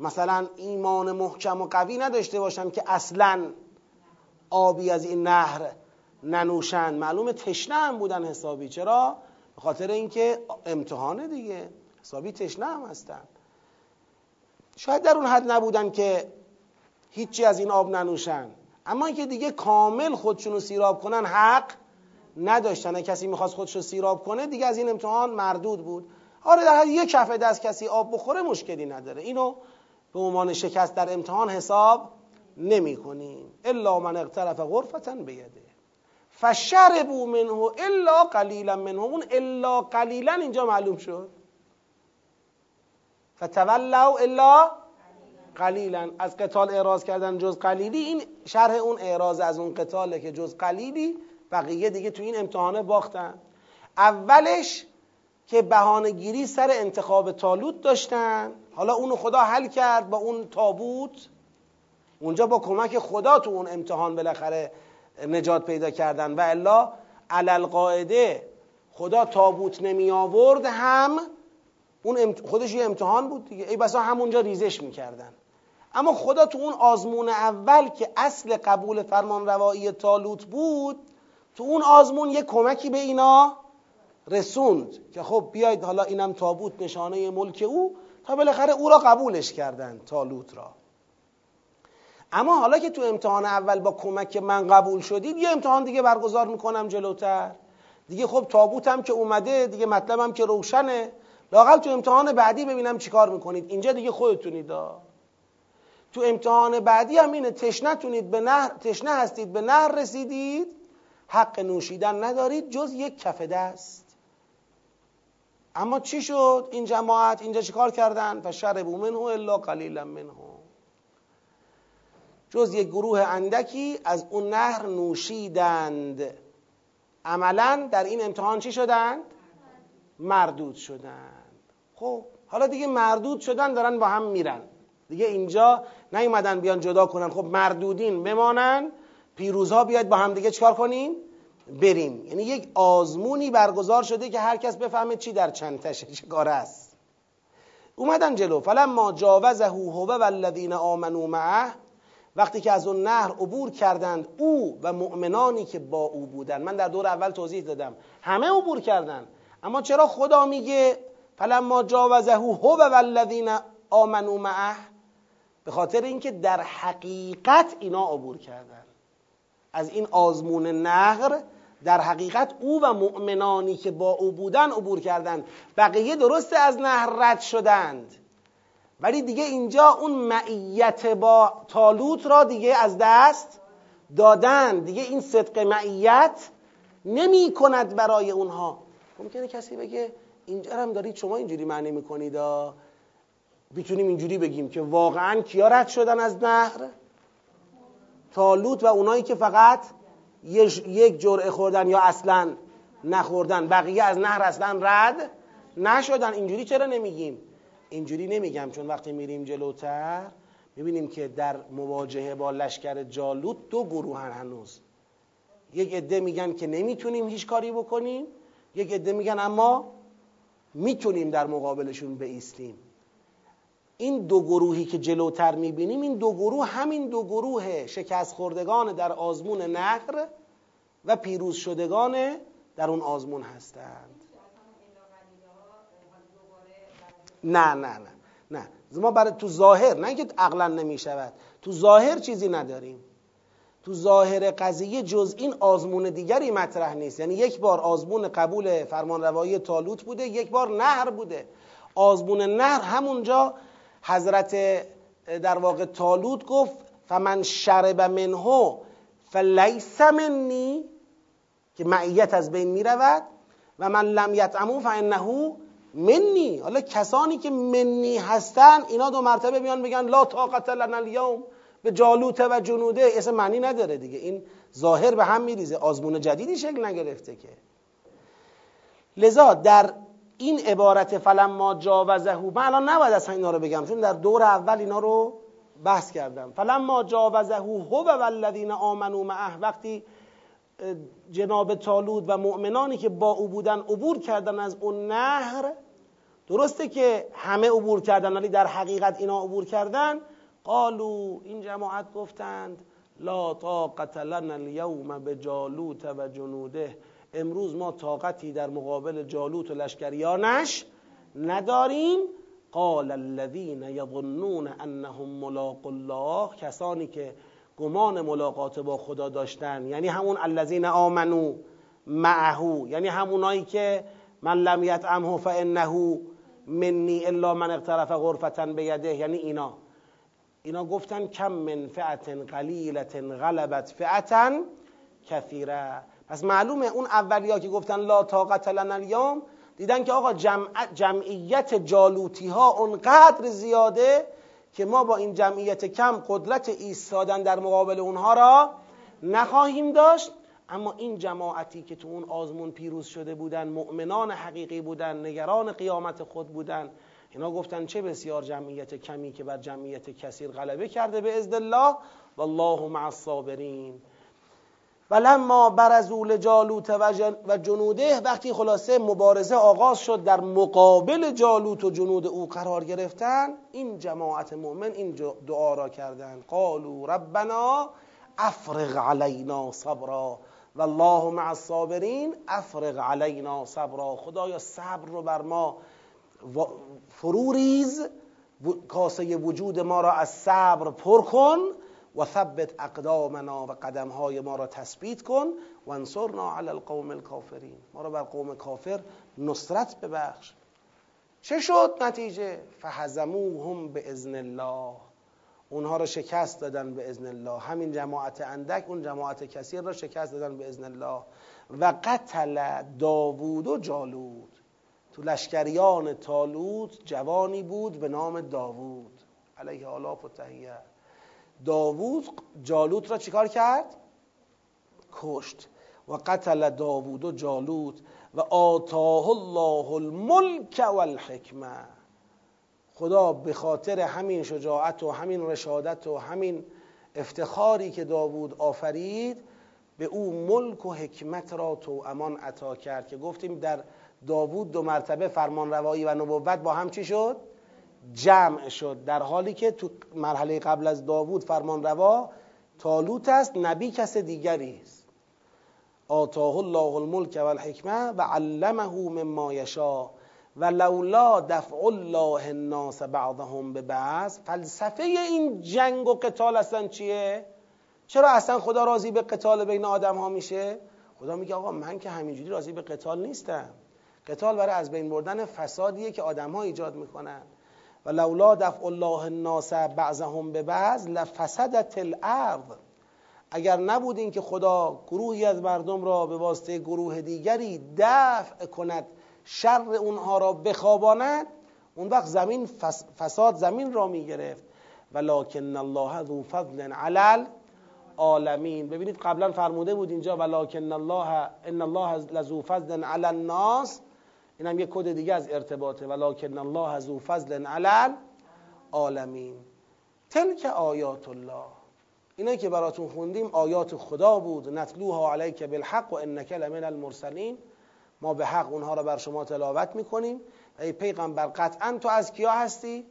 مثلا ایمان محکم و قوی نداشته باشن که اصلا آبی از این نهر ننوشن. معلوم تشنه هم بودن حسابی. چرا؟ به خاطر اینکه امتحانه دیگه. حسابی تشنه هم هستن. شاید در اون حد نبودن که هیچی از این آب ننوشن. اما اینکه دیگه کامل خودشون رو سیراب کنن حق نداشتن. کسی می‌خواست خودش رو سیراب کنه دیگه از این امتحان مردود بود. آره در حد یک کفه دست کسی آب بخوره مشکلی نداره. اینو به عنوان شکست در امتحان حساب نمی کنیم الا من اقترف غرفتا بیده فشربوا منه الا قلیلا منه. اون الا قلیلا اینجا معلوم شد. فتولوا الا قلیلا. از قتال اعراض کردن جز قلیلی این شرح اون اعراض از اون قتاله که جز قلیلی بقیه دیگه تو این امتحانه باختن. اولش که بهانه گیری سر انتخاب تالوت داشتن. حالا اونو خدا حل کرد با اون تابوت. اونجا با کمک خدا تو اون امتحان بالاخره نجات پیدا کردن. و الا علل قاعده خدا تابوت نمی آورد هم اون خودش یه امتحان بود دیگه. ای بسا همونجا ریزش می‌کردن. اما خدا تو اون آزمون اول که اصل قبول فرمان روایی تالوت بود تو اون آزمون یه کمکی به اینا رسوند که خب بیاید حالا اینم تابوت نشانه ملک او تا بالاخره او را قبولش کردن تالوت را. اما حالا که تو امتحان اول با کمک من قبول شدید یه امتحان دیگه برگزار می‌کنم جلوتر. دیگه خب تابوتم که اومده دیگه مطلبم که روشنه. لاقل تو امتحان بعدی ببینم چیکار می‌کنید. اینجا دیگه خودتونید تو امتحان بعدی هم اینه تشنه به نهر تشنه هستید به نهر رسیدید. حق نوشیدن ندارید جز یک کف دست. اما چی شد؟ این جماعت اینجا چیکار کردن؟ فشربوا منه الا قلیلا منه جز یک گروه اندکی از اون نهر نوشیدند. عملا در این امتحان چی شدند؟ مردود شدند. خب حالا دیگه مردود شدن دارن با هم میرن. دیگه اینجا نیومدن بیان جدا کنن. خب مردودین بمانن. پیروزها بیاید با هم دیگه چکار کنیم بریم. یعنی یک آزمونی برگزار شده که هر کس بفهمه چی در چندتشه چه کاره است. اومدن جلو. فلما جاوزه هو و الذین آمنوا معه وقتی که از اون نهر عبور کردند او و مؤمنانی که با او بودند. من در دور اول توضیح دادم. همه عبور کردند. اما چرا خدا میگه فلما جاوزه هو و الذین آمنوا معه؟ به خاطر اینکه در حقیقت اینا عبور کردند. از این آزمون نهر در حقیقت او و مؤمنانی که با او بودن عبور کردند بقیه درسته از نهر رد شدند. ولی دیگه اینجا اون معیت با تالوت را دیگه از دست دادن. دیگه این صدق معیت نمی کند برای اونها. ممکنه کسی بگه اینجا هم دارید شما اینجوری معنی می‌کنید می‌تونیم اینجوری بگیم که واقعا کیا رد شدن از نهر؟ تالوت و اونایی که فقط یک جرعه خوردن یا اصلا نخوردن بقیه از نهر اصلا رد نشدن. اینجوری چرا نمیگیم؟ اینجوری نمیگم چون وقتی میریم جلوتر می‌بینیم که در مواجهه با لشکر جالوت دو گروه هنوز. یک عده میگن که نمی‌تونیم هیچ کاری بکنیم یک عده میگن اما می‌تونیم در مقابلشون بیستیم این دو گروهی که جلوتر می‌بینیم این دو گروه همین دو گروه شکست خوردگان در آزمون نقر و پیروز شدگان در اون آزمون هستند. نه نه نه نه. ما برای تو ظاهر نه که عقلا نمی شود تو ظاهر چیزی نداریم. تو ظاهر قضیه جز این آزمون دیگری مطرح نیست. یعنی یک بار آزمون قبول فرمان روایی تالوت بوده یک بار نهر بوده. آزمون نهر همونجا حضرت در واقع تالوت گفت فمن شرب منه فلیس منی که معیت از بین می رود و من لم یطعمو فانه منی حالا کسانی که منی هستن اینا دو مرتبه بیان بگن لا طاقت لنا اليوم به جالوت و جنوده. اصلا معنی نداره دیگه. این ظاهر به هم میریزه. آزمون جدیدی شکل نگرفته که. لذا در این عبارت فلما جاوزه من الان نباید اصلا اینا رو بگم چون در دور اول اینا رو بحث کردم. فلما جاوزه هو و والذین آمنوا معه وقتی جناب تالود و مؤمنانی که با او بودن عبور کردن از اون نهر درسته که همه عبور کردن ولی در حقیقت اینا عبور کردن. قالو این جماعت گفتند لا طاقت لنا اليوم به جالوت و جنوده. امروز ما طاقتی در مقابل جالوت و لشکریانش نداریم. قال الذين يظنون انهم ملاق الله کسانی که گمان ملاقات با خدا داشتن یعنی همون الذين آمنو معه یعنی همونایی که من لم یطعمه فانه منی الا من اقترف غرفتا بیده یعنی اینا. اینا گفتن کم من فعت قلیلت غلبت فعتا کثیره. پس معلومه اون اولیا که گفتن لا طاقت لنا اليوم دیدن که آقا جمعیت جالوتی ها اونقدر زیاده که ما با این جمعیت کم قدرت ایستادن در مقابل اونها را نخواهیم داشت. اما این جماعتی که تو اون آزمون پیروز شده بودن مؤمنان حقیقی بودن نگران قیامت خود بودن اینا گفتن چه بسیار جمعیت کمی که بر جمعیت کثیر غلبه کرده به ازد الله والله مع الصابرین. ولما برزوا لجالوت و جنوده وقتی خلاصه مبارزه آغاز شد در مقابل جالوت و جنود او قرار گرفتن این جماعت مؤمن این دعا را کردند قالوا ربنا افرغ علینا صبرا والله مع الصابرین افرغ علینا صبرا. خدایا صبر رو بر ما فروریز کاسه وجود ما را از صبر پر کن. و ثبت اقدامنا و قدمهای ما را تثبیت کن و انصرنا علی القوم الكافرین ما را بر قوم کافر نصرت ببخش. چه شد نتیجه؟ فهزموهم به ازن الله. اونها را شکست دادن به ازن الله. همین جماعت اندک اون جماعت کثیر را شکست دادن به ازن الله. و قتل داوود و جالود. تو لشکریان تالوت جوانی بود به نام داوود علیه آلاف و تهیه داوود جالوت را چیکار کرد؟ کشت و قتل داوود و جالوت و آتاه الله الملک و خدا به خاطر همین شجاعت و همین رشادت و همین افتخاری که داوود آفرید به او ملک و حکمت را تو امان عطا کرد که گفتیم در داوود دو مرتبه فرمان روایی و نبوت با هم چی شد؟ جمع شد در حالی که تو مرحله قبل از داوود فرمان روا تالوت است نبی کس دیگری است آتاه الله الملک و الحکمه و علمه مما یشا و لولا دفع الله الناس بعضهم به بعض فلسفه این جنگ و قتال اصلا چیه؟ چرا اصلا خدا راضی به قتال بین آدم ها میشه؟ خدا میگه آقا من که همینجوری راضی به قتال نیستم قتال برای از بین بردن فسادیه که آدم ها ایجاد می‌کنن و لولا دفع الله الناس بعضهم به بعض لفسدت الارض. اگر نبود این که خدا گروهی از مردم را به واسطه گروه دیگری دفع کند شر اونها را بخواباند اون وقت زمین فساد زمین را می گرفت ولکن الله ذو فضل علی العالمین. ببینید قبلا فرموده بود اینجا ولکن الله ان الله لذو فضل علی الناس. اینم یه کد دیگه از ارتباطه. ولکن الله ذو فضل علی العالمین. تلک آیات الله. اینایی که براتون خوندیم آیات خدا بود. نتلوها علیک بالحق و انک لمن المرسلین. ما به حق اونها را بر شما تلاوت می‌کنیم. ای پیغمبر قطعا تو از کیا هستی؟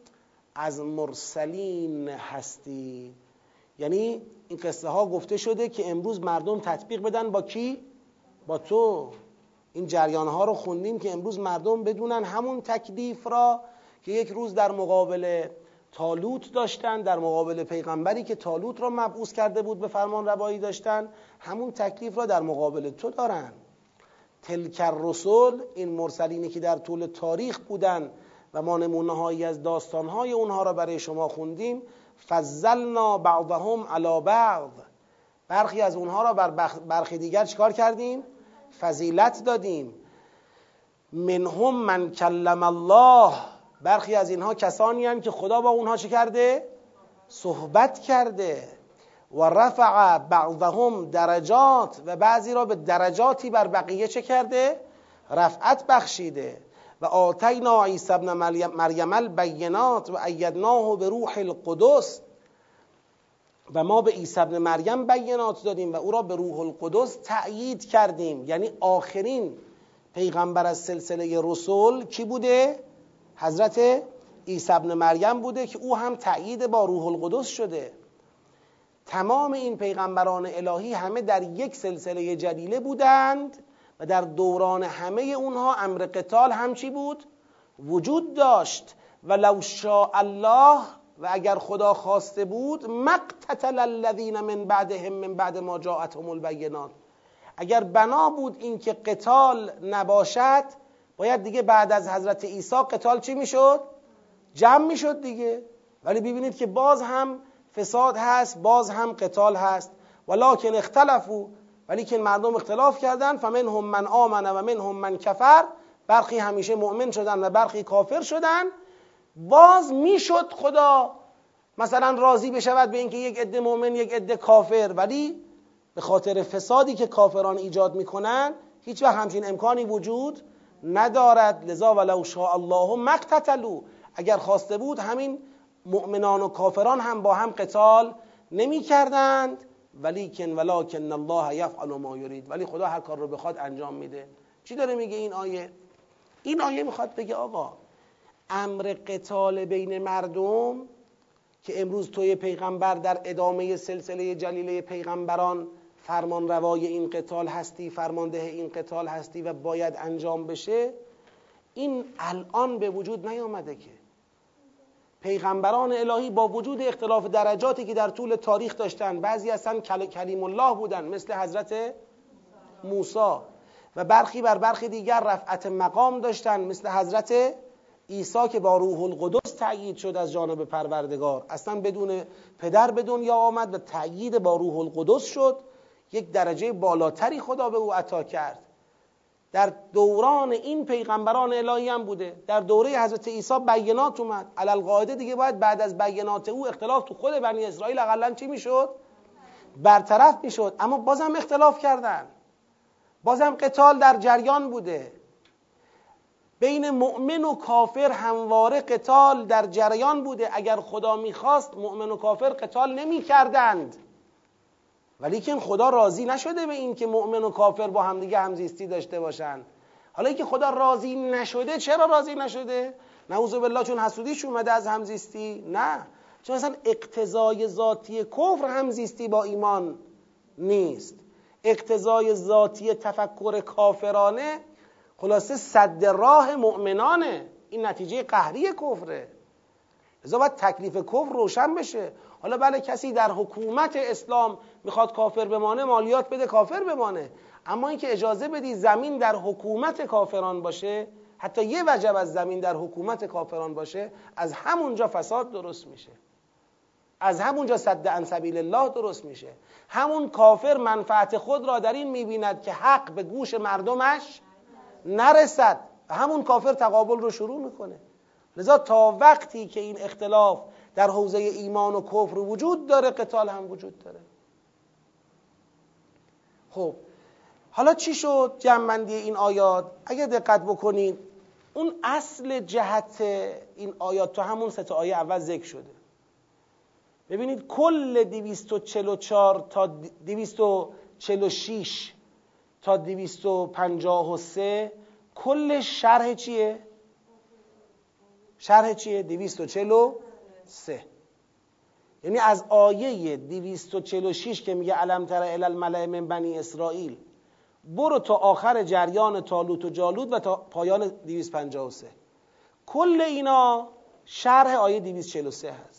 از مرسلین هستی. یعنی این قصه ها گفته شده که امروز مردم تطبیق بدن با کی؟ با تو. این جریان ها رو خوندیم که امروز مردم بدونن همون تکلیف را که یک روز در مقابل تالوت داشتن در مقابل پیغمبری که تالوت را مبعوث کرده بود به فرمان روایی داشتن همون تکلیف را در مقابل تو دارن تلکر رسول این مرسلینی که در طول تاریخ بودن و ما نمونه هایی از داستان های اونها را برای شما خوندیم فضلنا بعضهم علی بعض برخی از اونها را بر برخی دیگر چکار کردیم؟ فضیلت دادیم. منهم من کلم الله. برخی از اینها کسانی هستند که خدا با اونها چه کرده؟ صحبت کرده. و رفع بعضهم درجات و بعضی را به درجاتی بر بقیه چه کرده؟ رفعت بخشیده. و آتینا عیسی ابن مریم البینات و ایدناه به روح القدس. و ما به عیسی ابن مریم بینات دادیم و او را به روح القدس تأیید کردیم یعنی آخرین پیغمبر از سلسله رسول کی بوده؟ حضرت عیسی ابن مریم بوده که او هم تأیید با روح القدس شده تمام این پیغمبران الهی همه در یک سلسله جلیله بودند و در دوران همه اونها امر قتال هم چی بود؟ وجود داشت و لو شاء الله و اگر خدا خواسته بود مقتتل الذین من بعدهم من بعد ما جاءتهم البینات. اگر بنا بود اینکه قتال نباشد باید دیگه بعد از حضرت عیسی قتال چی می‌شد؟ جمع می‌شد دیگه. ولی ببینید که باز هم فساد هست باز هم قتال هست. ولکن اختلفو ولی که مردم اختلاف کردن. فمنهم من آمن و منهم من کفر. برخی همیشه مؤمن شدن و برخی کافر شدن. باز می‌شد خدا مثلا راضی بشود به اینکه یک عده مؤمن یک عده کافر ولی به خاطر فسادی که کافران ایجاد می‌کنن هیچ وقت همچین امکانی وجود ندارد. لذا ولو شاء الله مقتتلو اگر خواسته بود همین مؤمنان و کافران هم با هم قتال نمی کردند ولیکن ولکن الله یفعل ما یرید. ولی خدا هر کار رو بخواد انجام میده. چی داره میگه این آیه؟ این آیه می‌خواد بگه آقا امر قتال بین مردم که امروز توی پیغمبر در ادامه سلسله جلیله پیغمبران فرمان روای این قتال هستی فرمانده این قتال هستی و باید انجام بشه این الان به وجود نیامده که پیغمبران الهی با وجود اختلاف درجاتی که در طول تاریخ داشتن بعضی اصلا کلیم الله بودن مثل حضرت موسی و برخی بر برخی دیگر رفعت مقام داشتن مثل حضرت عیسی که با روح القدس تأیید شد از جانب پروردگار اصلا بدون پدر به دنیا آمد و تأیید با روح القدس شد. یک درجه بالاتری خدا به او عطا کرد. در دوران این پیغمبران الهی هم بوده. در دوره حضرت عیسی بینات اومد. علل دیگه باید بعد از بینات او اختلاف تو خود بنی اسرائیل اقلا چی می‌شد؟ برطرف می‌شد. اما بازم اختلاف کردن. بازم قتال در جریان بوده. بین مؤمن و کافر همواره قتال در جریان بوده. اگر خدا می‌خواست مؤمن و کافر قتال نمی کردند ولیکن خدا راضی نشده به این که مؤمن و کافر با همدیگه همزیستی داشته باشند حالا که خدا راضی نشده چرا راضی نشده؟ نعوذ بالله چون حسودیش اومده از همزیستی. نه. چون اصلا اقتضای ذاتی کفر همزیستی با ایمان نیست. اقتضای ذاتی تفکر کافرانه خلاصه صد راه مؤمنانه. این نتیجه قهری کفره. لذا باید تکلیف کفر روشن بشه. حالا بله کسی در حکومت اسلام می‌خواد کافر بمانه مالیات بده کافر بمانه. اما اینکه اجازه بدی زمین در حکومت کافران باشه حتی یه وجب از زمین در حکومت کافران باشه از همونجا فساد درست میشه. از همونجا صد عن سبیل الله درست میشه. همون کافر منفعت خود را در این می‌بیند که حق به گوش مردمش نرسد. همون کافر تقابل رو شروع می‌کنه. لذا تا وقتی که این اختلاف در حوزه ایمان و کفر وجود داره قتال هم وجود داره. خب حالا چی شد جمعندی این آیات؟ اگر دقت بکنید اون اصل جهت این آیات تو همون سه آیه اول ذکر شده. ببینید کل 244 تا 246 تا 253 کل شرح چیه؟ شرح چیه؟ 243 یعنی از آیه 246 که میگه علم تر الملع من بنی اسرائیل برو تا آخر جریان تالوت و جالوت و تا پایان 253 کل اینا شرح آیه 243 هست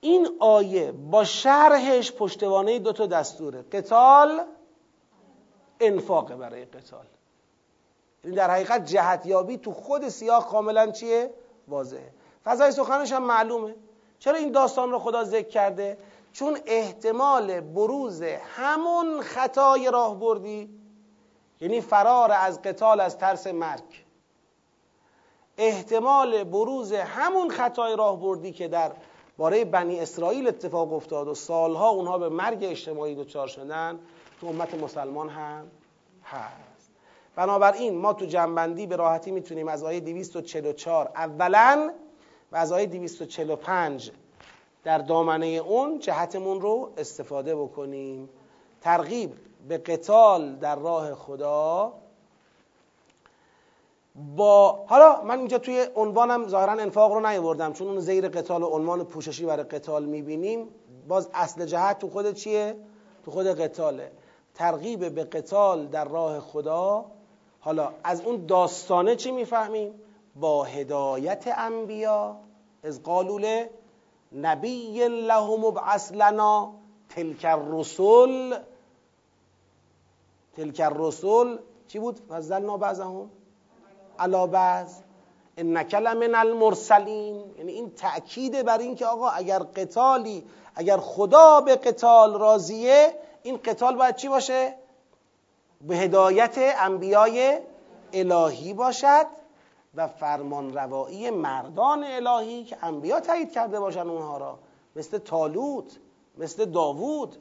این آیه با شرحش پشتوانه دو تا دستوره. قتال انفاقه برای قتال. این در حقیقت جهتیابی تو خود سیاق کاملا چیه؟ واضحه. فضای سخنش هم معلومه. چرا این داستان رو خدا ذکر کرده؟ چون احتمال بروز همون خطای راه بردی یعنی فرار از قتال از ترس مرگ. احتمال بروز همون خطای راه بردی که در باره بنی اسرائیل اتفاق افتاد و سالها اونها به مرگ اجتماعی دچار شدن تو امت مسلمان هم هست. بنابراین ما تو جنبندی به راحتی می‌تونیم از آیه 244 اولا و از آیه 245 در دامنه اون جهتمون رو استفاده بکنیم. ترغیب به قتال در راه خدا با حالا من اینجا توی عنوانم ظاهرا انفاق رو نیاوردم چون اون زیر قتال و عنوان پوششی برای قتال می‌بینیم. باز اصل جهت تو خود چیه؟ تو خود قتاله. ترغیب به قتال در راه خدا. حالا از اون داستانه چی می‌فهمیم؟ با هدایت انبیا از قالول نبی لهم ابعث لنا تلک الرسل. تلک الرسل چی بود؟ فضلنا بعضهم. علا بعض. انک لمن المرسلین. یعنی این تأکید بر این که آقا اگر قتالی اگر خدا به قتال راضیه این قتال باید چی باشه؟ به هدایت انبیای الهی باشد و فرمان روایی مردان الهی که انبیا تایید کرده باشن اونها را. مثل تالوت مثل داوود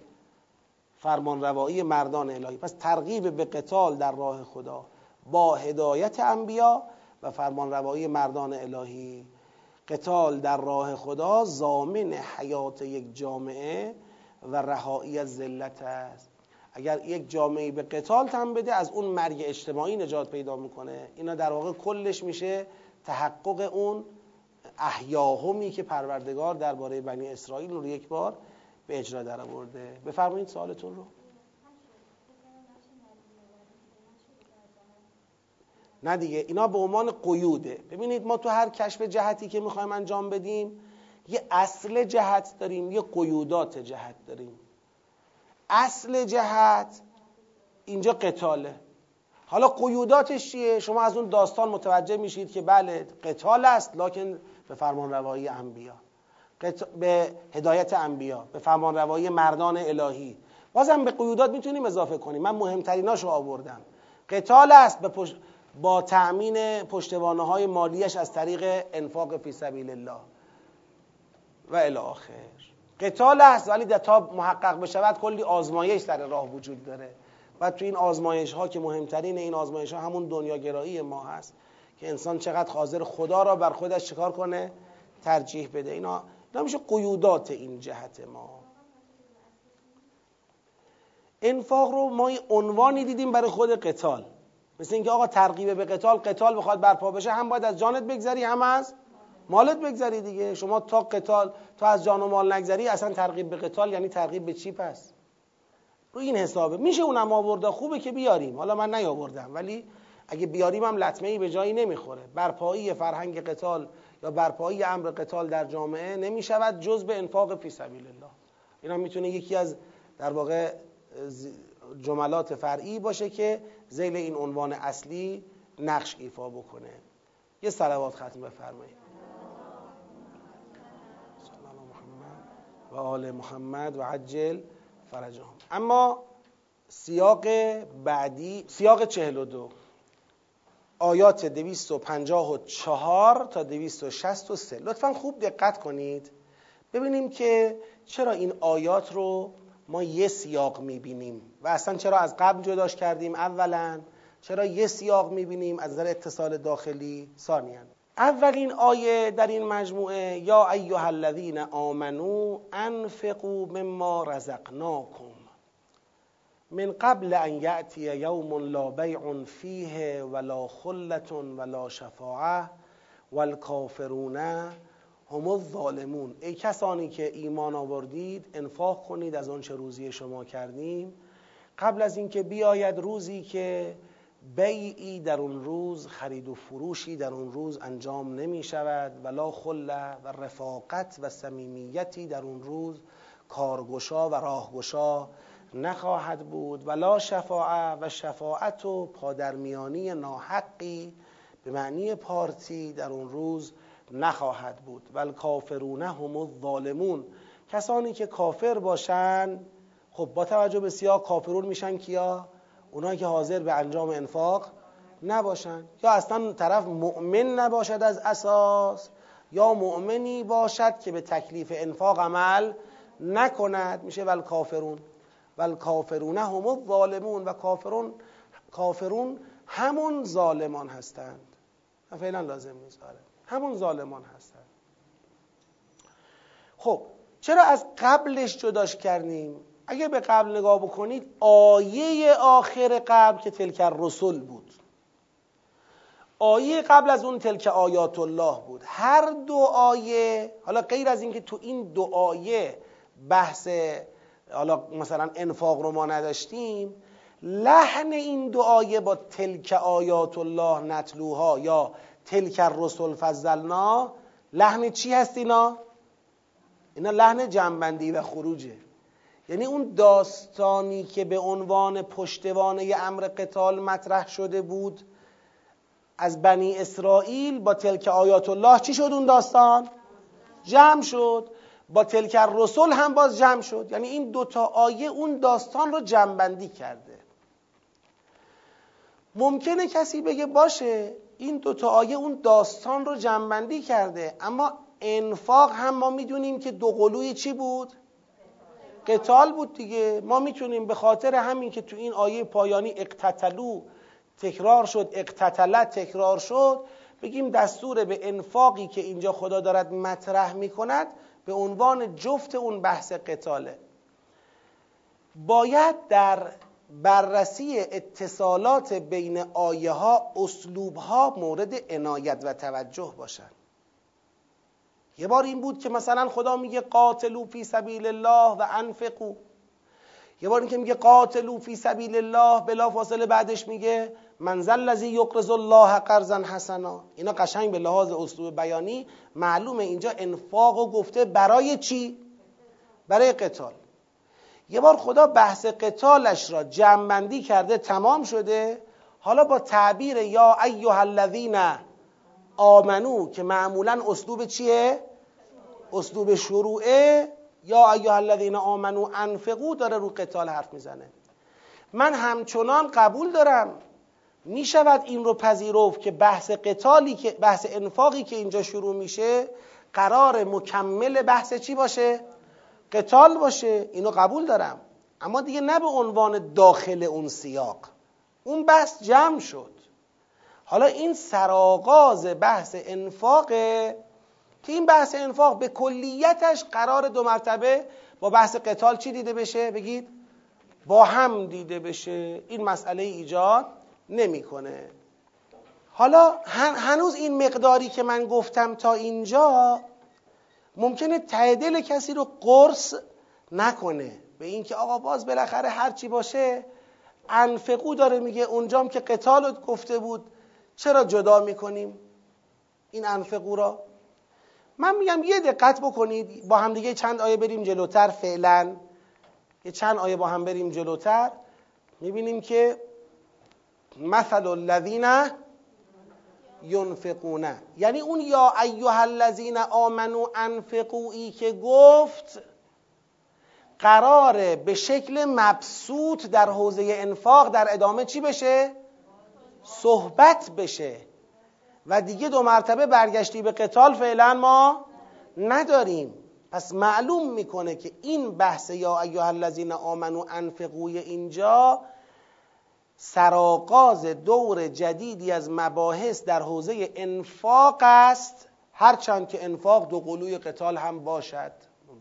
فرمان روایی مردان الهی. پس ترغیب به قتال در راه خدا. با هدایت انبیا و فرمان روایی مردان الهی. قتال در راه خدا زامن حیات یک جامعه و رهایی از ذلت است. اگر یک جامعه به قتال تن بده از اون مرگ اجتماعی نجات پیدا می‌کنه. اینا در واقع کلش میشه تحقق اون احیاهمی که پروردگار درباره بنی اسرائیل رو یک بار به اجرا در آورده بفرمایید سوالتون رو. نه دیگه. اینا به عنوان قیوده. ببینید ما تو هر کشف جهتی که می‌خوایم انجام بدیم یه اصل جهت داریم یه قیودات جهت داریم. اصل جهت اینجا قتاله. حالا قیوداتش چیه؟ شما از اون داستان متوجه میشید که بله قتال است لکن به فرمان روایی انبیا. به هدایت انبیا به فرمان روایی مردان الهی. بازم به قیودات می‌تونیم اضافه کنیم. من مهمتریناشو آوردم. قتال است به با تأمین پشتوانه های مالیش از طریق انفاق فی سبیل الله. و الی آخر. قتال است ولی تا محقق بشود کلی آزمایش در راه وجود داره. و تو این آزمایش ها که مهمترین این آزمایش ها همون دنیاگرایی ما هست که انسان چقدر حاضر خدا را بر خودش چکار کنه؟ ترجیح بده. اینا اینا میشه قیودات این جهت ما. انفاق رو ما عنوانی دیدیم برای خود قتال. مثل اینکه آقا ترغیب به قتال قتال بخواد برپا بشه هم باید از جانت بگذری هم از مالت بگذری دیگه. شما تا قتال تا از جان و مال نگذری اصلا ترغیب به قتال یعنی ترغیب به چی پس؟ رو این حسابه. میشه اونم آورده خوبه که بیاریم. حالا من نیاوردم ولی اگه بیاریم هم لطمه ای به جایی نمی‌خوره. برپایی فرهنگ قتال یا برپایی امر قتال در جامعه نمی‌شود جز به انفاق فی سبیل الله. اینا می‌تونه یکی از در واقع جملات فرعی باشه که زیل این عنوان اصلی نقش ایفا بکنه. یه صلوات ختم بفرمایید. و آل محمد و عجل فرجهم. اما سیاق بعدی سیاق 42 آیات 254 تا 263 لطفا خوب دقت کنید. ببینیم که چرا این آیات رو ما یه سیاق می‌بینیم. و اصلا چرا از قبل جداش کردیم؟ اولا چرا یه سیاق می‌بینیم؟ از نظر اتصال داخلی ثانیا. اولین آیه در این مجموعه یا ایها الذین آمنو انفقوا مما رزقناکم. من قبل ان یأتی یوم لا بیع فیه ولا خلة ولا شفاعه والکافرون هم الظالمون ای کسانی که ایمان آوردید انفاق کنید از آنچه روزی شما کردیم. قبل از اینکه بیاید روزی که بیعی در اون روز خرید و فروشی در اون روز انجام نمی شود ولا خله و رفاقت و صمیمیتی در اون روز کارگشا و راهگشا نخواهد بود ولا شفاعه و شفاعت و پادرمیانی ناحقی به معنی پارتی در اون روز نخواهد بود. ول کافرون هم الظالمون. کسانی که کافر باشن خب با توجه به سیاه کافرون میشن کیا؟ اونایی که حاضر به انجام انفاق نباشن. یا اصلا طرف مؤمن نباشد از اساس یا مؤمنی باشد که به تکلیف انفاق عمل نکند. میشه ول کافرون. ول کافرون هم الظالمون. و کافرون کافرون همون ظالمان هستند. فعلا لازم نیست. آره. همون ظالمان هستند خب چرا از قبلش جداش کردیم؟ اگه به قبل نگاه بکنید آیه آخر قبل که تلک رسول بود. آیه قبل از اون تلک آیات الله بود. هر دو آیه حالا غیر از اینکه تو این دو آیه بحث حالا مثلا انفاق رو ما نداشتیم لحن این دو آیه با تلک آیات الله نتلوها یا تلک الرسل فضلنا. لحن چی هست اینا؟ اینا لحن جنبندی و خروجه. یعنی اون داستانی که به عنوان پشتوانه امر قتال مطرح شده بود از بنی اسرائیل با تلک آیات الله چی شد اون داستان؟ جمع شد. با تلک رسول هم باز جمع شد. یعنی این دوتا آیه اون داستان رو جمعبندی کرده. ممکنه کسی بگه باشه این دوتا آیه اون داستان رو جمعبندی کرده. اما انفاق هم ما می‌دونیم که دو قلوی چی بود؟ قتال بود دیگه. ما می‌تونیم به خاطر همین که تو این آیه پایانی اقتتلو تکرار شد اقتتلت تکرار شد بگیم دستور به انفاقی که اینجا خدا دارد مطرح می‌کند به عنوان جفت اون بحث قتاله. باید در بررسی اتصالات بین آیه ها اسلوب ها مورد عنایت و توجه باشند یه بار این بود که مثلا خدا میگه قاتلو فی سبیل الله و انفقو یه بار این که میگه قاتلو فی سبیل الله بلا فاصله بعدش میگه منزل لذی یقرض الله قرضا حسنا. اینا قشنگ به لحاظ اسلوب بیانی معلومه اینجا انفاق و گفته برای چی؟ برای قتال. یه بار خدا بحث قتالش را جمعبندی کرده تمام شده. حالا با تعبیر یا ایها الذین آمنو که معمولا اسلوب چیه؟ اسلوب شروعه. یا ایها الذین آمنو انفقو داره رو قتال حرف می‌زنه. من همچنان قبول دارم. می شود این رو پذیرفت که بحث قتالی که بحث انفاقی که اینجا شروع میشه قرار مکمل بحث چی باشه؟ قتال باشه اینو قبول دارم. اما دیگه نه به عنوان داخل اون سیاق. اون بحث جمع شد. حالا این سراغاز بحث انفاقه که این بحث انفاق به کلیتش قرار دو مرتبه با بحث قتال چی دیده بشه؟ بگید. با هم دیده بشه. این مسئله ایجاد نمی‌کنه. حالا هنوز این مقداری که من گفتم تا اینجا ممکنه ته دل کسی رو قرص نکنه. به اینکه آقا باز بالاخره هر چی باشه انفقو داره میگه. اونجام که قتال گفته بود چرا جدا می‌کنیم؟ این انفقو را؟ من میگم یه دقت بکنید. با هم دیگه چند آیه بریم جلوتر فعلا. یه چند آیه با هم بریم جلوتر. می‌بینیم که مثل الذین ینفقونه. یعنی اون یا ایها الذین آمنو انفقویی که گفت قراره به شکل مبسوط در حوزه انفاق در ادامه چی بشه؟ صحبت بشه. و دیگه دو مرتبه برگشتی به قتال فعلا ما نداریم. پس معلوم می‌کنه که این بحث یا ایها الذین آمنو انفقوی اینجا سراغاز دور جدیدی از مباحث در حوزه انفاق است هرچند که انفاق دو قلوی قتال هم باشد.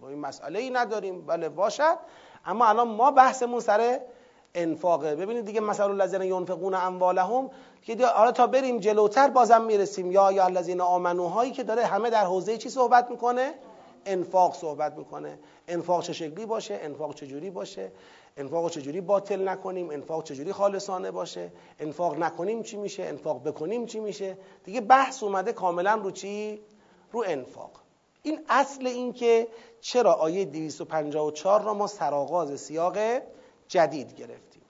با این مسئله ای نداریم. بله باشد. اما الان ما بحثمون سر انفاقه. ببینید دیگه مثلا الذین ینفقون اموالهم که حالا تا بریم جلوتر بازم می‌رسیم. یا یا الذین آمنوهایی که داره همه در حوزه چی صحبت می‌کنه؟ انفاق صحبت می‌کنه. انفاق چه شکلی باشه؟ انفاق چجوری باشه؟ انفاق چجوری باطل نکنیم انفاق چجوری خالصانه باشه انفاق نکنیم چی میشه انفاق بکنیم چی میشه؟ دیگه بحث اومده کاملا رو چی؟ رو انفاق. این اصل این که چرا آیه 254 را ما سرآغاز سیاق جدید گرفتیم.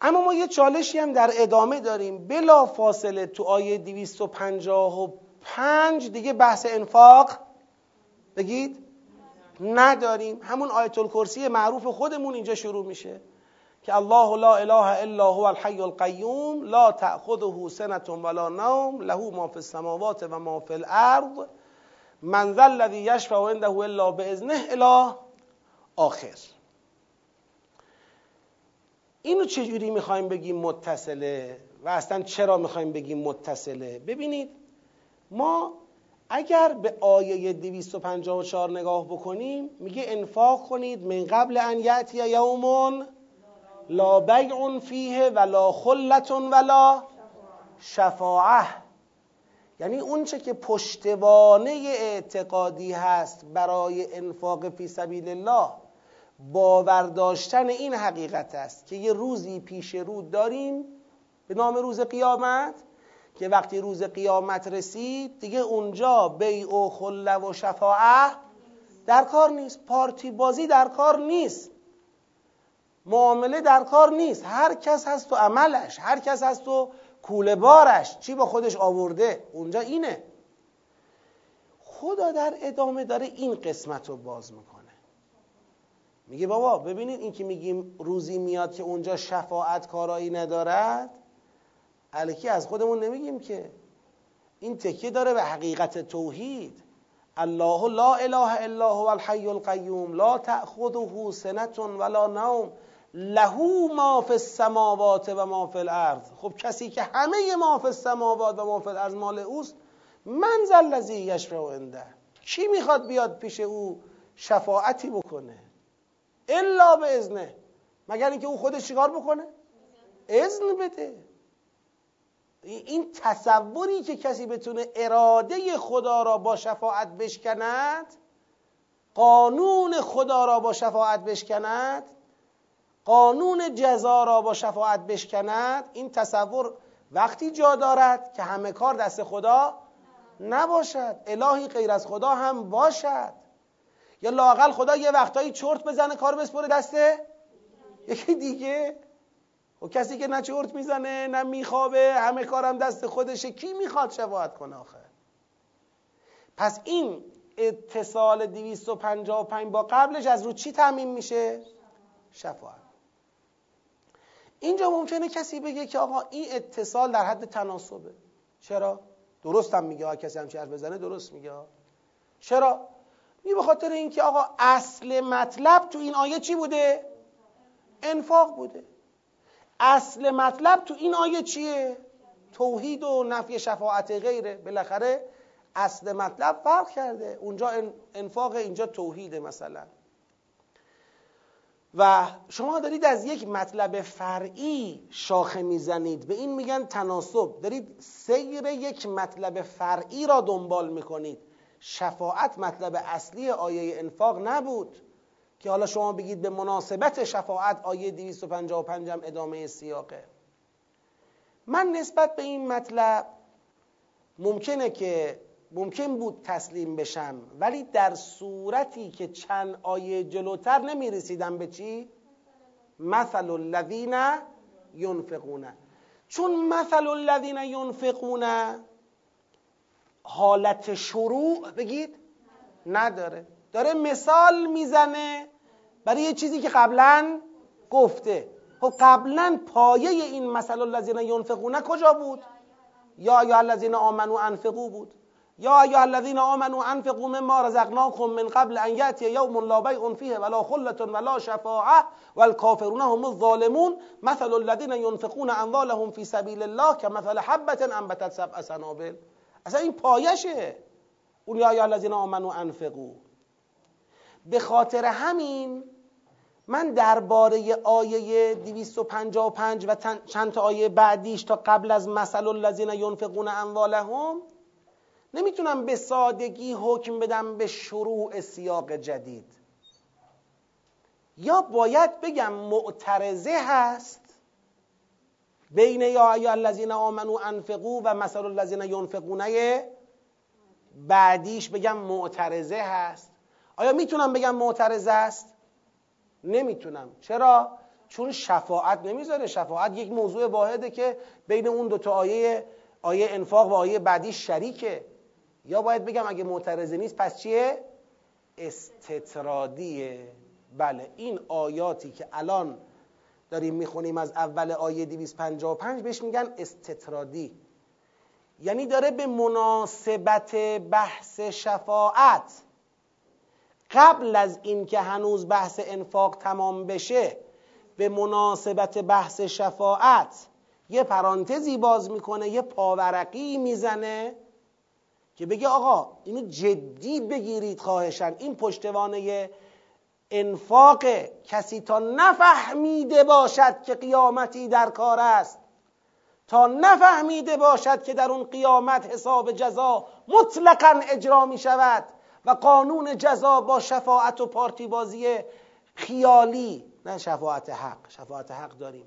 اما ما یه چالشی هم در ادامه داریم. بلا فاصله تو آیه 255 دیگه بحث انفاق. بگید؟ نداریم. همون آیت الکرسی معروف خودمون اینجا شروع میشه که الله لا اله الا هو الحی القیوم لا تأخذه سنة ولا نوم له ما فی السماوات و ما فی الارض. من ذا الذی یشفع عنده الا باذنه الی آخر. اینو چجوری می‌خوایم بگیم متصله و اصلا چرا می‌خوایم بگیم متصله؟ ببینید ما اگر به آیه 254 نگاه بکنیم میگه انفاق کنید من قبل ان یأتی یوم لا بیع فیه ولا خلت ولا شفاعه یعنی اونچه که پشتوانه اعتقادی هست برای انفاق فی سبیل الله باور داشتن این حقیقت است که یه روزی پیش رو داریم به نام روز قیامت که وقتی روز قیامت رسید دیگه اونجا بیع و خله و شفاعه در کار نیست. پارتی بازی در کار نیست. معامله در کار نیست. هر کس هست تو عملش هر کس هست تو کوله بارش. چی با خودش آورده؟ اونجا اینه. خدا در ادامه داره این قسمت رو باز می‌کنه. میگه بابا ببینید این که میگیم روزی میاد که اونجا شفاعت کارایی ندارد؟ الکی از خودمون نمیگیم که این تکیه داره به حقیقت توحید. الله لا اله الا هو الحی القیوم لا تأخذه سنة ولا نوم. له ما فی السماوات و ما فی الارض. خب کسی که همه ما فی السماوات و ما فی الارض مال اوست من ذا الذی یشفع عنده. کی می‌خواد بیاد پیش او شفاعتی بکنه؟ الا به اذنه مگر اینکه او خودش چیکار بکنه؟ اذن بده. این تصوری که کسی بتونه اراده خدا را با شفاعت بشکند قانون خدا را با شفاعت بشکند قانون جزا را با شفاعت بشکند این تصور وقتی جا دارد که همه کار دست خدا نباشد الهی غیر از خدا هم باشد. یا لاقل خدا یه وقتایی چرت بزنه کار بسپره دسته؟ یکی دیگه؟ و کسی که نه چرت می‌زنه نه میخوابه همه کارم دست خودشه کی می‌خواد شفاعت کنه آخه؟ پس این اتصال 255 با قبلش از رو چی تعمین میشه؟ شفاعت. اینجا ممکنه کسی بگه که آقا این اتصال در حد تناسبه. چرا؟ درست هم میگه کسی هم حرف بزنه درست میگه چرا؟ می به خاطر اینکه آقا اصل مطلب تو این آیه چی بوده؟ انفاق بوده. اصل مطلب تو این آیه چیه؟ توحید و نفی شفاعت غیره. بالاخره اصل مطلب فرق کرده. اونجا انفاق اینجا توحیده مثلا. و شما دارید از یک مطلب فرعی شاخه می‌زنید. به این میگن تناسب. دارید سیر یک مطلب فرعی را دنبال می‌کنید. شفاعت مطلب اصلی آیه انفاق نبود. که حالا شما بگید به مناسبت شفاعت آیه 255 هم ادامه سیاقه. من نسبت به این مطلب ممکنه که ممکن بود تسلیم بشم ولی در صورتی که چند آیه جلوتر نمی رسیدم به چی؟ مثل الذین ینفقون. چون مثل الذین ینفقون حالت شروع بگید نداره. داره مثال می‌زنه برای یه چیزی که قبلا گفته. خب قبلا پایه این مثل الذین ینفقون کجا بود؟ یا یا الذین آمنو انفقو بود. یا ایها الذین آمنوا انفقوا مما رزقناکم من قبل ان یاتی یوم لا بیع فیه ولا خلة ولا شفاعه والکافرون هم الظالمون. مثل الذین ينفقون اموالهم فی سبیل الله كمثل حبة انبتت سبع سنابل. اصلا این پایشه. اون یا ایها الذین آمنوا انفقوا. به خاطر همین من درباره آیه 255 و چند تا آیه بعدیش تا قبل از مثل الذین ينفقون اموالهم نمی‌تونم به سادگی حکم بدم به شروع سیاق جدید. یا باید بگم معترضه هست بین یا ایها الذین آمنو انفقو و مثل الذین ینفقونه بعدیش بگم معترضه هست. آیا می‌تونم بگم معترضه است؟ نمی‌تونم. چرا؟ چون شفاعت نمی‌ذاره. شفاعت یک موضوع واحده که بین اون دو تا آیه آیه انفاق و آیه بعدی شریکه. یا باید بگم اگه معترضه نیست پس چیه؟ استطرادیه. بله این آیاتی که الان داریم می‌خونیم از اول آیه 255 بهش میگن استطرادی. یعنی داره به مناسبت بحث شفاعت قبل از اینکه هنوز بحث انفاق تمام بشه به مناسبت بحث شفاعت یه پرانتزی باز می‌کنه یه پاورقی می‌زنه که بگه آقا اینو جدی بگیرید خواهشن این پشتوانه انفاق کسی تا نفهمیده باشد که قیامتی در کار است تا نفهمیده باشد که در اون قیامت حساب جزا مطلقا اجرا می شود و قانون جزا با شفاعت و پارتی بازی خیالی نه شفاعت حق. شفاعت حق داریم.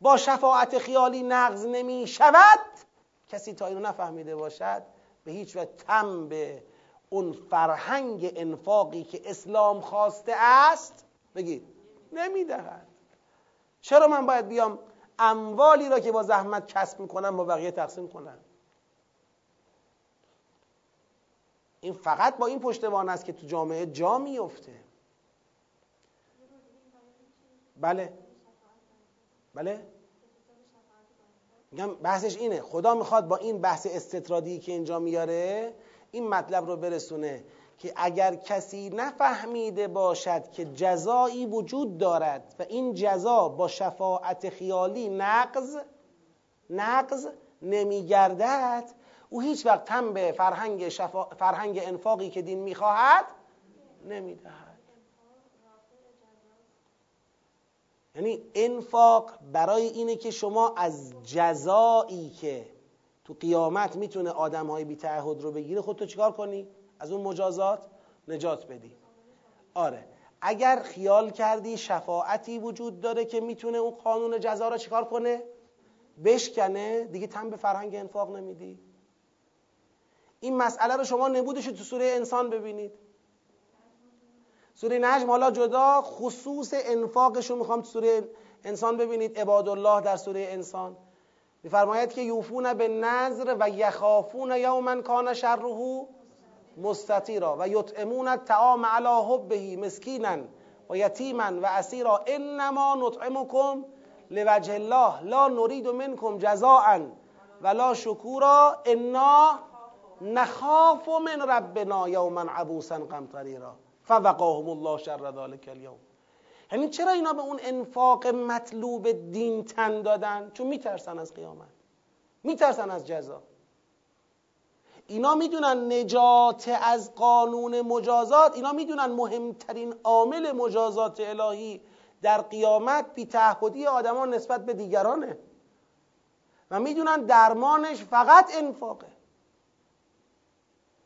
با شفاعت خیالی نقض نمی شود. کسی تا اینو نفهمیده باشد به هیچ وجه تم به اون فرهنگ انفاقی که اسلام خواسته است بگید. نمی‌دهد. چرا من باید بیام اموالی را که با زحمت کسب می‌کنم با بقیه تقسیم کنم؟ این فقط با این پشتوان است که تو جامعه جا میفته بله. بله. میگم بحثش اینه. خدا می‌خواد با این بحث استطرادی که اینجا میاره این مطلب رو برسونه که اگر کسی نفهمیده باشد که جزایی وجود دارد و این جزا با شفاعت خیالی نقض نقض نمیگردد او هیچ وقت هم به فرهنگ, شفا... فرهنگ انفاقی که دین می‌خواهد نمی‌دهد. یعنی انفاق برای اینه که شما از جزایی که تو قیامت می‌تونه آدم های بی تعهد رو بگیره خودتو چیکار کنی؟ از اون مجازات نجات بدی. آره. اگر خیال کردی شفاعتی وجود داره که می‌تونه اون قانون جزا رو چیکار کنه؟ بشکنه. دیگه تن به فرهنگ انفاق نمیدی. این مسئله رو شما نبودش تو سوره انسان ببینید. سوره نجم حالا جدا خصوص انفاقش رو می‌خوام تو سوره انسان ببینید. عباد الله در سوره انسان. میفرماید که یوفون به نظر و یخافون یوما کان شره مستطیرا و یطعمون الطعام علی حبه مسکینا و یتیما و اسیرا. انما نطعمکم لوجه الله. لا نرید منکم جزاء ولا شکورا. انا نخاف من ربنا یوما عبوسا قمطریرا. فوقاهم الله شر ذلك اليوم. یعنی چرا اینا به اون انفاق مطلوب دین تن دادن؟ چون میترسن از قیامت. میترسن از جزا. اینا می‌دونن نجات از قانون مجازات اینا می‌دونن مهمترین عامل مجازات الهی در قیامت بی تعهدی آدمان نسبت به دیگرانه. و می‌دونن درمانش فقط انفاقه.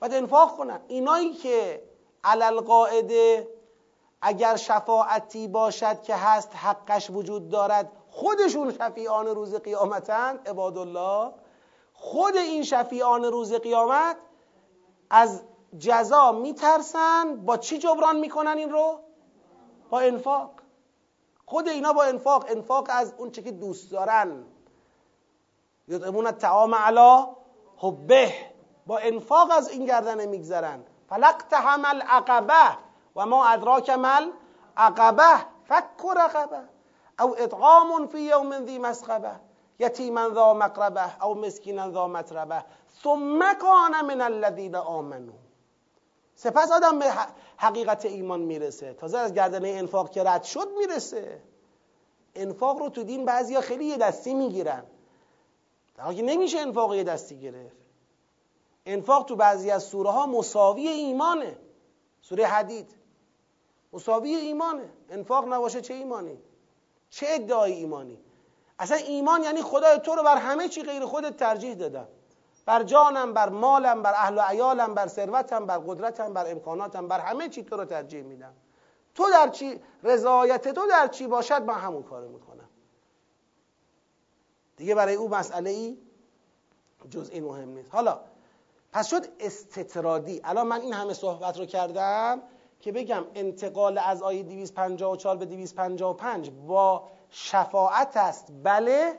باید انفاق کنن. اینایی که علل قاعده اگر شفاعتی باشد که هست حقش وجود دارد خودشون شفیعان روز قیامتند عباد الله خود این شفیعان روز قیامت از جزا میترسن. با چی جبران می‌کنن این رو؟ با انفاق. خود اینا با انفاق. انفاق از اون چه که دوست دارن. یطعمون الطعام علا حبه. با انفاق از این گردن میگذرن. فلقت حمل عقبه و ما ادراک مل عقبه فک رقبه او اطعام فی یوم ذی مسخبه یتیما ذا مقربه او مسکینا ذا متربه ثم کان من الذین آمنو سپس آدم به حقیقت ایمان می‌رسه. تازه از گردنه انفاق که رد شد می‌رسه. انفاق رو تو دین بعضیا خیلی یه دستی می‌گیرن. در حالی نمیشه انفاق یه دستی گرفت. انفاق تو بعضی از سوره ها مساوی ایمانه. سوره حدید. مساوی ایمانه. انفاق نباشه چه ایمانی؟ چه ادعای ایمانی؟ اصلا ایمان یعنی خدای تو رو بر همه چی غیر خودت ترجیح دادم بر جانم بر مالم بر اهل و عیالم بر ثروتم بر قدرتم بر امکاناتم بر همه چی تو رو ترجیح میدم. تو در چی؟ رضایت تو در چی باشد؟ من همون کارو می‌کنم. دیگه برای او مسئله ای جز این مهم نیست. حالا پس شد استطرادی. الان من این همه صحبت رو کردم که بگم انتقال از آیه 254 به 255 با شفاعت است. بله.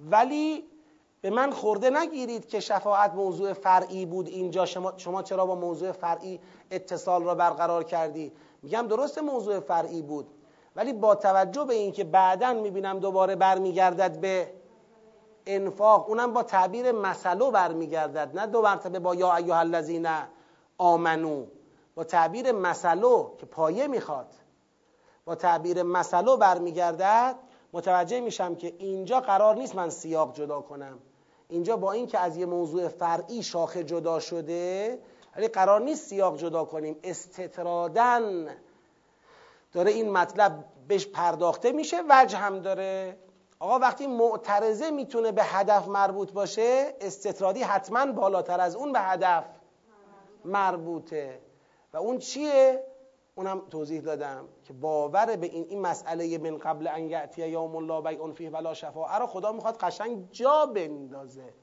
ولی به من خورده نگیرید که شفاعت موضوع فرعی بود اینجا. شما, شما چرا با موضوع فرعی اتصال را برقرار کردی؟ میگم درست موضوع فرعی بود. ولی با توجه به اینکه بعدا می‌بینم دوباره برمیگردد به انفاق اونم با تعبیر مسلو برمیگردد نه دو مرتبه با یا ایها الذین آمنو. با تعبیر مسلو که پایه می‌خواد. با تعبیر مسلو برمیگردد متوجه میشم که اینجا قرار نیست من سیاق جدا کنم. اینجا با اینکه از یه موضوع فرعی شاخه جدا شده ولی قرار نیست سیاق جدا کنیم. استطرادن داره این مطلب بهش پرداخته میشه وجه هم داره. آقا وقتی معترضه می‌تونه به هدف مربوط باشه استطرادی حتما بالاتر از اون به هدف مربوطه و اون چیه؟ اونم توضیح دادم که باور به این این مسئله من قبل ان یاتی یوم لا بیع فیه ولا شفاعه رو خدا می‌خواد قشنگ جا بندازه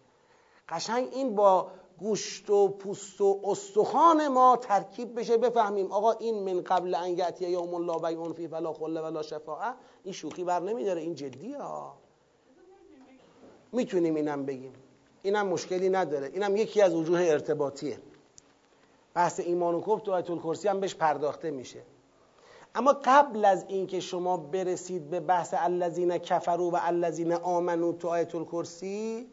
قشنگ این با گوشت و پوست و استخوان ما ترکیب بشه. بفهمیم آقا این من قبل ان یاتی یوم لا بیع فیه ولا خله ولا شفاعه. این شوخی بر نمیداره این جدیه ها. می‌تونیم اینم بگیم. اینم مشکلی نداره. اینم یکی از وجوه ارتباطیه. بحث ایمان و کفر تو آیت الکرسی هم بهش پرداخته میشه. اما قبل از اینکه شما برسید به بحث الذین کفروا و الذین آمنو تو آیت الکرسی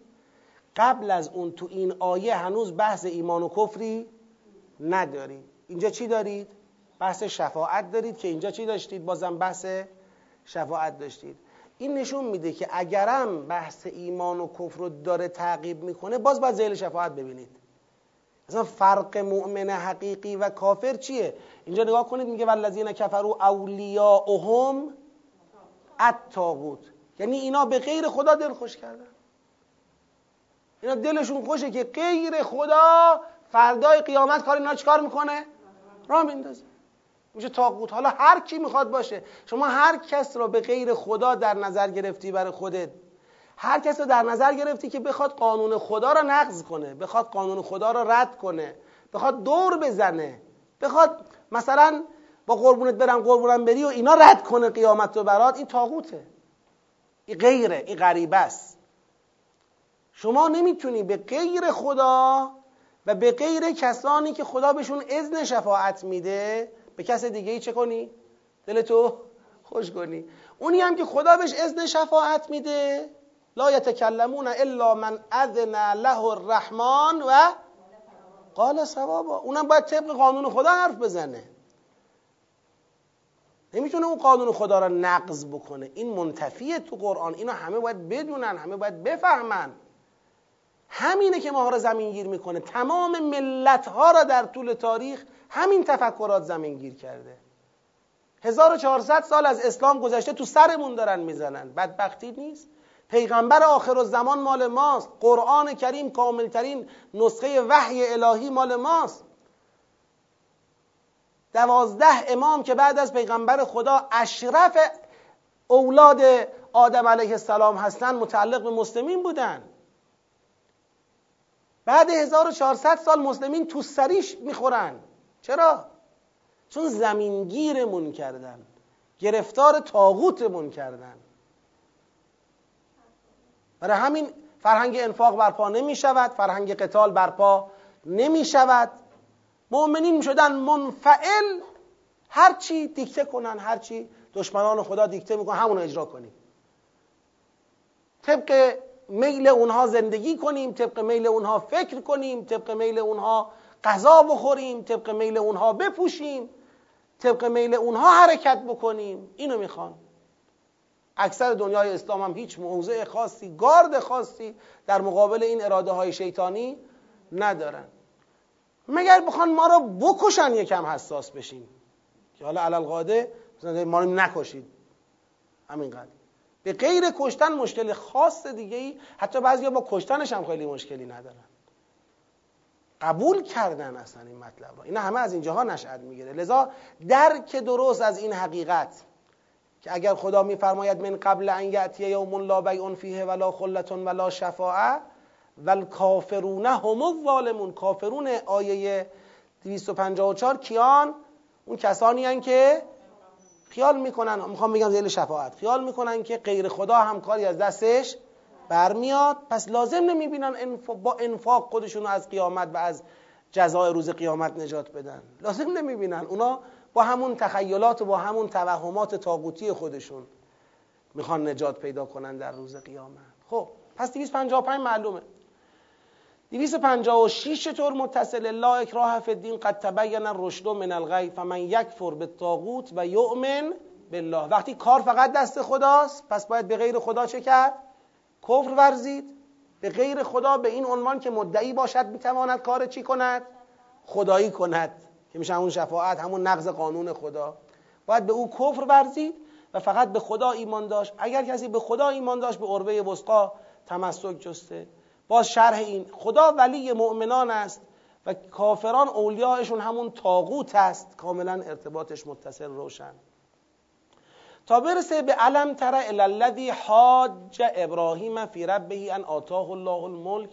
قبل از اون تو این آیه هنوز بحث ایمان و کفری ندارید اینجا چی دارید؟ بحث شفاعت دارید که اینجا چی داشتید؟ بازم بحث شفاعت داشتید. این نشون میده که اگرم بحث ایمان و کفر رو داره تعقیب می‌کنه باز باید زیل شفاعت ببینید. اصلا فرق مؤمن حقیقی و کافر چیه؟ اینجا نگاه کنید میگه والذین کفروا اولیاءهم الطاغوت. یعنی اینا به غیر خدا دل خوش کردن. اینا دلشون خوشه که غیر خدا فردای قیامت کار اینا چیکار می‌کنه؟ را میندازه. میشه تاغوت. حالا هر کی می‌خواد باشه. شما هر کس را به غیر خدا در نظر گرفتی برای خودت. هر کس رو در نظر گرفتی که بخواد قانون خدا را نقض کنه. بخواد قانون خدا را رد کنه. بخواد دور بزنه. بخواد مثلا با قربونت برم قربونم بری و اینا رد کنه قیامت و برات. این تاغوته. این غیره. این غریبه است. شما نمی‌تونی به غیر خدا و به غیر کسانی که خدا بهشون اذن شفاعت میده به کس دیگه ای چه کنی؟ دلتو خوش کنی. اونی هم که خدا بهش اذن شفاعت میده لا یتکلمون الا من اذن له الرحمن و قال ثوابا. اونم باید طبق قانون خدا حرف بزنه. نمی‌تونه اون قانون خدا را نقض بکنه. این منتفیه تو قرآن. اینا همه باید بدونن همه باید بفهمن. همینه که ما را زمین گیر می‌کنه. تمام ملت ها را در طول تاریخ همین تفکرات زمین گیر کرده 1400 سال از اسلام گذشته تو سرمون دارن می‌زنن. بدبختی نیست. پیغمبر آخر و زمان مال ماست. قرآن کریم کاملترین نسخه وحی الهی مال ماست. دوازده امام که بعد از پیغمبر خدا اشرف اولاد آدم علیه السلام هستند متعلق به مسلمین بودن. بعد 1400 سال مسلمین تو سریش می‌خورن. چرا؟ چون زمینگیرمون کردن. گرفتار تاغوتمون کردن. برای همین فرهنگ انفاق برپا نمی شود فرهنگ قتال برپا نمی شود مؤمنین شدن منفعل. هرچی دیکته کنن هرچی دشمنان خدا دیکته می‌کنن همون اجرا کنیم. طبق میل اونها زندگی کنیم طبق میل اونها فکر کنیم طبق میل اونها غذا بخوریم طبق میل اونها بپوشیم طبق میل اونها حرکت بکنیم. اینو می‌خوان. اکثر دنیای اسلام هم هیچ موضع خاصی گارد خاصی در مقابل این اراده های شیطانی ندارن. مگر بخوان ما رو بکشن یکم حساس بشیم؟ که حالا علال قاده ما رو نکشید. همینقدر. به غیر کشتن مشکل خاص دیگه ای حتی بعضی با کشتنش هم خیلی مشکلی ندارن. قبول کردن اصلا این مطلب اینا همه از اینجاها نشأت می‌گیره. لذا درک درست از این حقیقت که اگر خدا میفرماید من قبل ان یاتی یوم لا بیع فیه ولا خلة ولا شفاعه والکافرون هم الظالمون. کافرون آیه 254 کیان؟ اون کسانی هن که خیال می‌کنن می‌خوام بگم زیل شفاعت. خیال می‌کنن که غیر خدا هم کاری از دستش برمیاد. پس لازم نمی‌بینن با انفاق خودشون از قیامت و از جزای روز قیامت نجات بدن. لازم نمی‌بینن. اونا با همون تخیلات و با همون توهمات تاقوتی خودشون می‌خوان نجات پیدا کنن در روز قیامت. خب پس 255 معلومه. 256 چطور متصل لا اکراه فی الدین قد تبین الرشد من الغی فمن یکفر بالطاغوت و یؤمن بالله. وقتی کار فقط دست خداست پس باید به غیر خدا چه کرد؟ کفر ورزید. به غیر خدا به این عنوان که مدعی باشد می‌تواند کار چی کند؟ خدایی کند که میشه همون شفاعت همون نقض قانون خدا. باید به او کفر ورزید و فقط به خدا ایمان داشت. اگر کسی به خدا ایمان داشت به عربه وسقا تمسک جسته. باز شرح این خدا ولی مؤمنان است و کافران اولیاءشون همون تاغوت است. کاملا ارتباطش متصل روشن. تا برسه به علم تر الذی حاج ابراهیم فی ربه ان آتاه الله الملک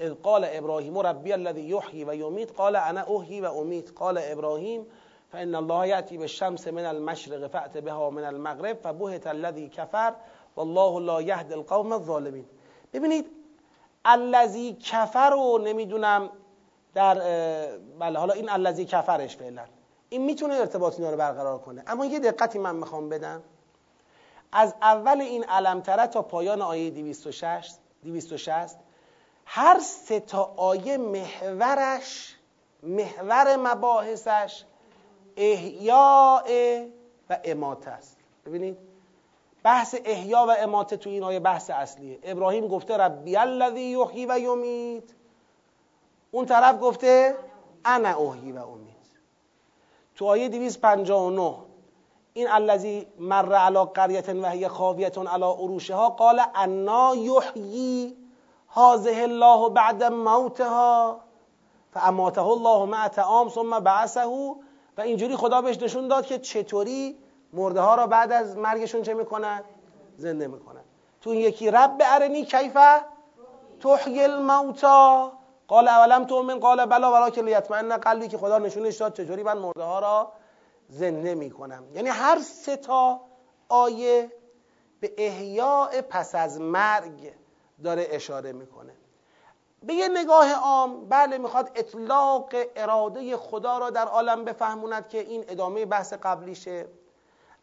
اذ قال ابراهیم ربی الذی یحیی و یمیت قال انا احیی و امیت. قال ابراهیم فان الله یأتی بالشمس من المشرق فأت بها من المغرب فبهت الذی کفر والله لا یهدی القوم الظالمین. ببینید الذی کفر رو نمی‌دونم در بله حالا این الذی کفرش فعلا. این می‌تونه ارتباط اینا رو برقرار کنه. اما یه دقتی من می‌خوام بدم. از اول این علمتره تا پایان آیه 206 260 هر سه تا آیه محورش محور مباحثش احیاء و اماته است. ببینید؟ بحث احیا و اماته تو این آیه بحث اصلیه. ابراهیم گفته ربی الذی یحیی و یمیت. اون طرف گفته انا احیی و امید تو آیه 259 این الذی مر علی قریه و هی خاویه علی عروشها قال انا یحیی هذه الله بعد موتها فاماته الله مع طعام ثم بعثه. و اینجوری خدا بهش نشون داد که چطوری مرده ها را بعد از مرگشون چه می‌کنن؟ زنده می‌کنن. تو این یکی رب ارنی کیفه تحیی الموتا قال اولم تؤمن؟ قال بلا ولکن لیطمئن. قلبی که خدا نشونش داد چطوری من مرده ها را زنده می‌کنم؟ یعنی هر سه تا آیه به احیاء پس از مرگ داره اشاره می‌کنه. به یه نگاه عام بله می‌خواد اطلاق اراده خدا را در عالم بفهموند که این ادامه بحث قبلیشه.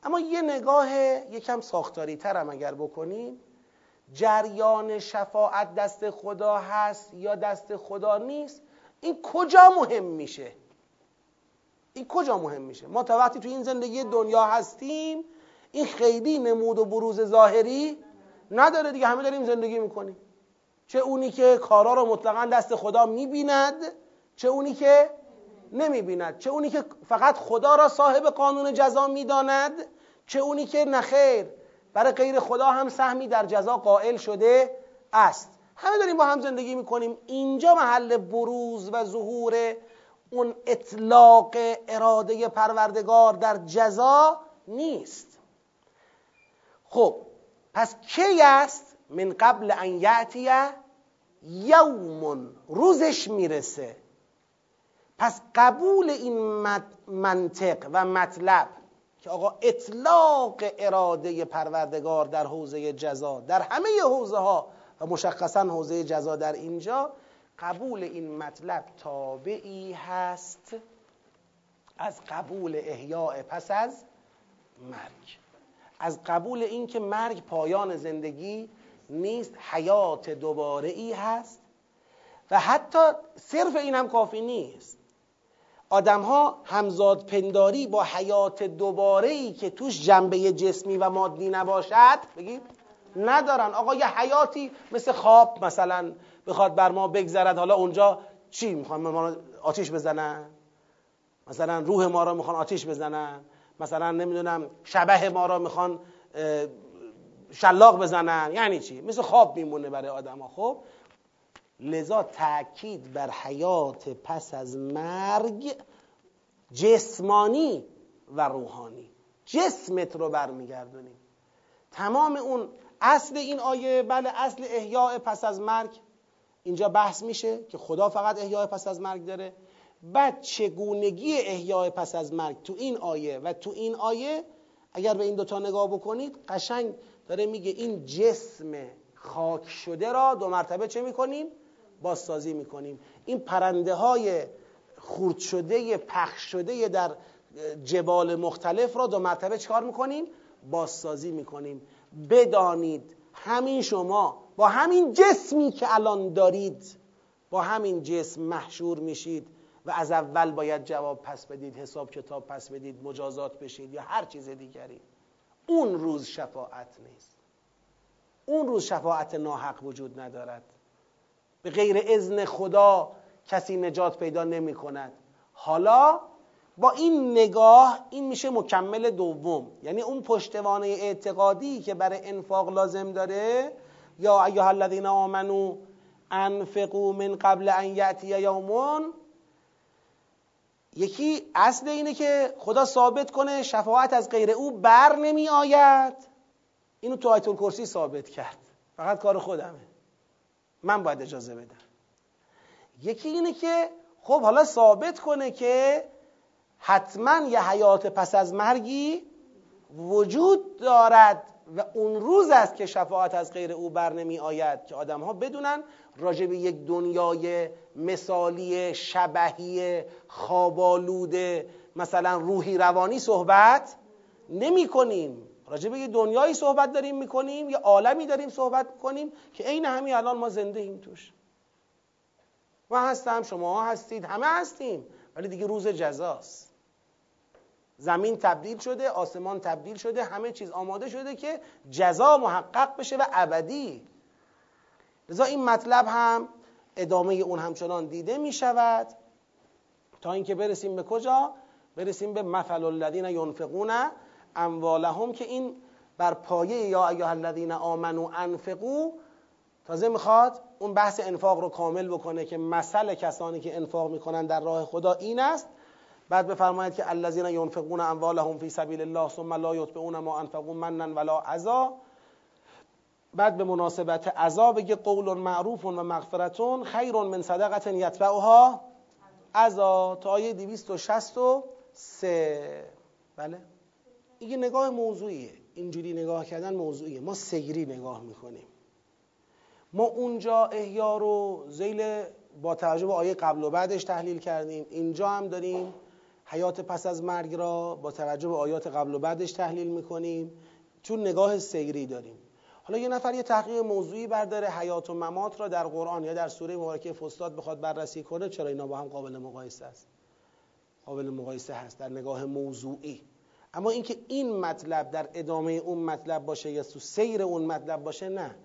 اما یه نگاه یکم ساختاری ترم اگر بکنیم جریان شفاعت دست خدا هست یا دست خدا نیست این کجا مهم میشه؟ این کجا مهم میشه؟ ما تا وقتی تو این زندگی دنیا هستیم این خیلی نمود و بروز ظاهری نداره دیگه همه داریم زندگی می‌کنیم. چه اونی که کارا رو مطلقا دست خدا می‌بیند چه اونی که نمی‌بیند. چه اونی که فقط خدا را صاحب قانون جزا می‌داند چه اونی که نخیر برای غیر خدا هم سهمی در جزا قائل شده است. همه داریم با هم زندگی می‌کنیم. اینجا محل بروز و ظهور اون اطلاق اراده پروردگار در جزا نیست. خب پس کی است؟ من قبل ان یعتی یوم روزش می‌رسه. پس قبول این منطق و مطلب که آقا اطلاق اراده پروردگار در حوزه جزا در همه حوزه ها و مشخصا حوزه جزا در اینجا قبول این مطلب تابعی هست از قبول احیاء پس از مرگ. از قبول اینکه مرگ پایان زندگی نیست حیات دوباره ای هست و حتی صرف این هم کافی نیست. آدم ها همزاد پنداری با حیات دوباره ای که توش جنبه جسمی و مادی نباشد بگید ندارن. آقا یه حیاتی مثل خواب مثلا بخواد بر ما بگذرد. حالا اونجا چی می‌خوان؟ ما آتیش بزنن؟ مثلا روح ما را می‌خوان آتیش بزنن؟ مثلا نمی‌دونم شبه ما را می‌خوان شلاق بزنن؟ یعنی چی؟ مثل خواب میمونه برای آدم ها خب؟ لذا تاکید بر حیات پس از مرگ جسمانی و روحانی. جسمت رو برمیگردونیم تمام اون اصل این آیه بله اصل احیاء پس از مرگ. اینجا بحث میشه که خدا فقط احیاء پس از مرگ داره. بعد چگونگی احیاء پس از مرگ تو این آیه و تو این آیه اگر به این دوتا نگاه بکنید قشنگ داره میگه این جسم خاک شده را دو مرتبه چه می‌کنیم؟ بازسازی می‌کنیم. این پرنده های خورد شده پخش شده در جبال مختلف را دو مرتبه چکار می‌کنیم؟ بازسازی می‌کنیم. بدانید همین شما با همین جسمی که الان دارید با همین جسم محشور میشید و از اول باید جواب پس بدید حساب کتاب پس بدید مجازات بشید یا هر چیز دیگری. اون روز شفاعت نیست. اون روز شفاعت ناحق وجود ندارد. به غیر اذن خدا کسی نجات پیدا نمی کند. حالا با این نگاه این میشه مکمل دوم. یعنی اون پشتوانه اعتقادی که برای انفاق لازم داره. یا ایها الذین آمنو انفقوا من قبل ان یأتی یومون. یکی اصل اینه که خدا ثابت کنه شفاعت از غیر او بر نمی آید. اینو تو آیت الکرسی ثابت کرد. فقط کار خودمه. من باید اجازه بدم. یکی اینه که خب حالا ثابت کنه که حتما یه حیات پس از مرگی وجود دارد و اون روز است که شفاعت از غیر او بر نمی آید که آدم ها بدونن راجع به یک دنیای مثالی شبهی خوابالود مثلا روحی روانی صحبت نمی کنیم. راجع به یه دنیایی صحبت داریم می‌کنیم یه عالمی داریم صحبت کنیم که عین همین الان ما زنده ایم توش. من هستم شما هستید همه هستیم ولی دیگه روز جزاست. زمین تبدیل شده آسمان تبدیل شده همه چیز آماده شده که جزا محقق بشه و ابدی. لذا این مطلب هم ادامه اون همچنان دیده می شود تا اینکه برسیم به کجا؟ برسیم به مثل الذین ینفقون اموالهم که این بر پایه یا ایها الذین آمنو انفقو تازه می‌خواد اون بحث انفاق رو کامل بکنه که مثل کسانی که انفاق می‌کنن در راه خدا این است. بعد بفرماید که الذین ینفقون اموالهم فی سبیل الله ثم لا یتبعون ما انفقوا منا ولا عذا بعد به مناسبت عذا بگه قول معروف و مغفرتون خیر من صدقت یتبعها عذا تا آیه 263 بله؟ این نگاه موضوعیه. اینجوری نگاه کردن موضوعیه. ما سیری نگاه می‌کنیم. ما اونجا احیا رو زیل با توجه به آیه قبل و بعدش تحلیل کردیم. اینجا هم داریم حیات پس از مرگ را با توجه به آیات قبل و بعدش تحلیل می‌کنیم. چون نگاه سیری داریم. حالا یه نفر یه تحقیق موضوعی برداره حیات و ممات را در قرآن یا در سوره مبارکه فستاد بخواد بررسی کنه چرا اینا با هم قابل مقایسه است؟ قابل مقایسه هست. در نگاه موضوعی. اما اینکه این مطلب در ادامه اون مطلب باشه یا تو سیر اون مطلب باشه نه.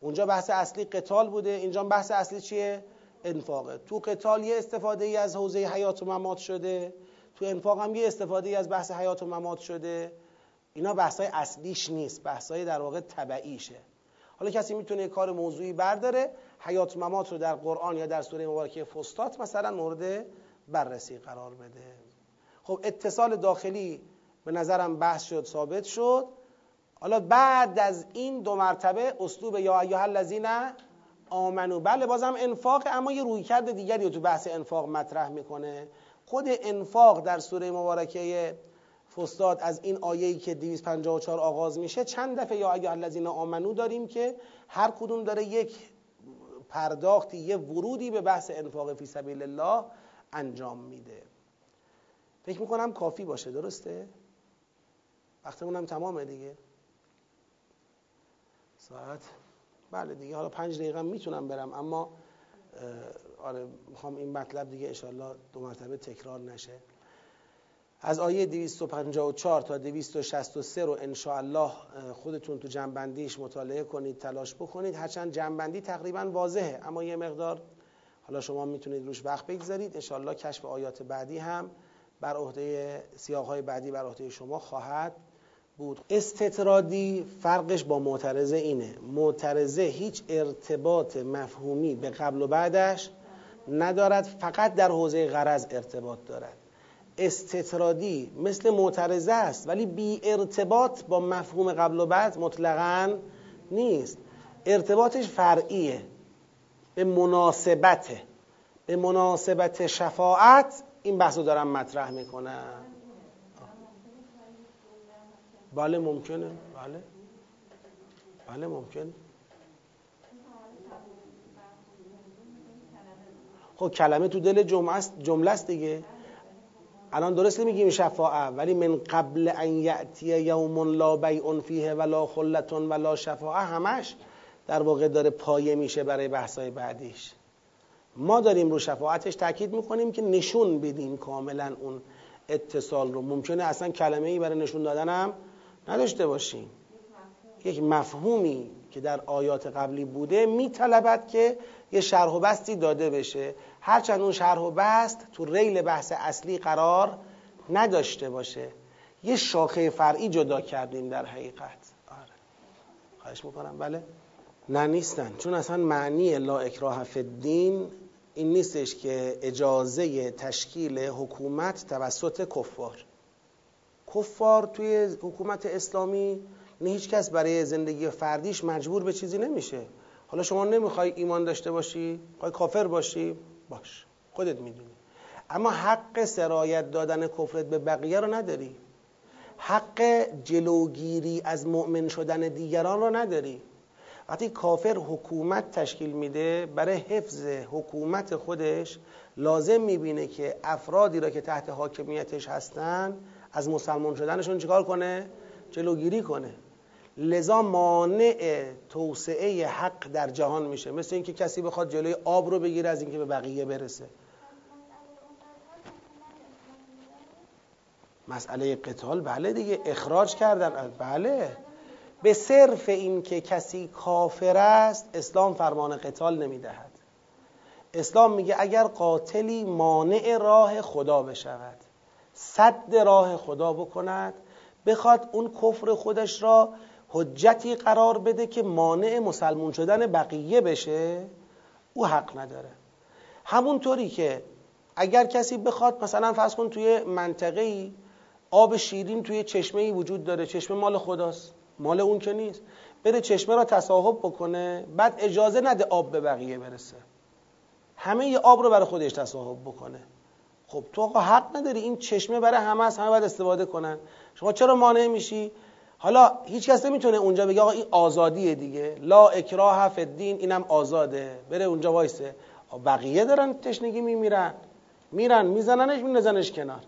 اونجا بحث اصلی قتال بوده. اینجا بحث اصلی چیه؟ انفاقه. تو قتال یه استفاده ای از حوزه حیات و ممات شده. تو انفاق هم یه استفاده ای از بحث حیات و ممات شده. اینا بحثای اصلیش نیست. بحثای در واقع تبعیشه حالا کسی می‌تونه کار موضوعی برداره حیات و ممات رو در قرآن یا در سوره مبارکه فستات مثلا مورد بررسی قرار بده. خب اتصال داخلی به نظرم بحث شد ثابت شد. حالا بعد از این دو مرتبه اسلوب یا ایها الذین آمنو. بله بازم انفاق اما یه رویکرد دیگری رو تو بحث انفاق مطرح می‌کنه. خود انفاق در سوره مبارکه فستاد از این آیه‌ای که 254 آغاز میشه چند دفعه یا ایها الذین آمنو داریم که هر کدوم داره یک پرداختی یه ورودی به بحث انفاق فی سبیل الله انجام میده. فکر می‌کنم کافی باشه درسته؟ وقتمون هم تمامه دیگه. ساعت بله دیگه حالا پنج دقیقه می‌تونم برم اما آره می‌خوام این مطلب دیگه اشالله دو مرتبه تکرار نشه. از آیه 254 تا 263 رو انشاءالله خودتون تو جنبندیش مطالعه کنید تلاش بکنید. هرچند جنبندی تقریبا واضحه اما یه مقدار حالا شما می‌تونید روش وقت بگذارید. انشاءالله کشف آیات بعدی هم بر عهده سیاق بعدی بر عهده شما خواهد بود. استطرادی فرقش با معترضه اینه. معترضه هیچ ارتباط مفهومی به قبل و بعدش ندارد فقط در حوزه غرض ارتباط دارد. استطرادی مثل معترضه است ولی بی ارتباط با مفهوم قبل و بعد مطلقا نیست. ارتباطش فرعیه. به مناسبته به مناسبت شفاعت این بحث رو دارم مطرح می‌کنم. بله ممکنه. بله. بله ممکن خب کلمه تو دل جمعه است جمله است دیگه. الان درست نمیگیم شفاعه ولی من قبل ان یأتی یوم لا بیع فیه ولا خلت ولا شفاعه همش در واقع داره پایه میشه برای بحثای بعدیش. ما داریم رو شفاعتش تاکید می‌کنیم که نشون بدیم کاملا اون اتصال رو. ممکنه اصلا کلمه ای برای نشون دادنم نداشته باشیم. یک مفهومی که در آیات قبلی بوده میطلبد که یه شرح و بستی داده بشه. هرچند اون شرح و بست تو ریل بحث اصلی قرار نداشته باشه. یه شاخه فرعی جدا کردیم در حقیقت. آره. خواهش می‌کنم. بله. نه نیستن. چون اصلا معنی لا اکراه فی الدین این نیستش که اجازه تشکیل حکومت توسط کفار. کفار توی حکومت اسلامی نه هیچ کس برای زندگی فردیش مجبور به چیزی نمیشه. حالا شما نمی‌خوای ایمان داشته باشی خواهی کافر باشی باش خودت می‌دونی. اما حق سرایت دادن کفرت به بقیه رو نداری. حق جلوگیری از مؤمن شدن دیگران رو نداری. وقتی کافر حکومت تشکیل میده برای حفظ حکومت خودش لازم می‌بینه که افرادی را که تحت حاکمیتش هستن از مسلمان شدنشون چیکار کنه؟ جلوگیری کنه. لذا مانع توسعه حق در جهان میشه. مثل اینکه کسی بخواد جلوی آب رو بگیره از اینکه به بقیه برسه. مسئله قتال بله دیگه. اخراج کردن بله. به صرف این که کسی کافر است اسلام فرمان قتال نمی‌دهد. اسلام میگه اگر قاتلی مانع راه خدا بشود صد راه خدا بکند بخواد اون کفر خودش را حجتی قرار بده که مانع مسلمون شدن بقیه بشه او حق نداره. همونطوری که اگر کسی بخواد مثلا فرض کن توی منطقه آب شیرین توی چشمه ای وجود داره چشمه مال خداست مال اون که نیست. بره چشمه را تصاحب بکنه بعد اجازه نده آب به بقیه برسه. همه ی آب رو برای خودش تصاحب بکنه. خب تو آقا حق نداری این چشمه برای همه از همه باید استفاده کنن. شما چرا مانع میشی؟ حالا هیچ کس نمی‌تونه اونجا بگه آقا این آزادیه دیگه. لا اکراه فی الدین اینم آزاده. بره اونجا وایسه. بقیه دارن تشنگی میمیرن. میرن میزننش میزنش کنار.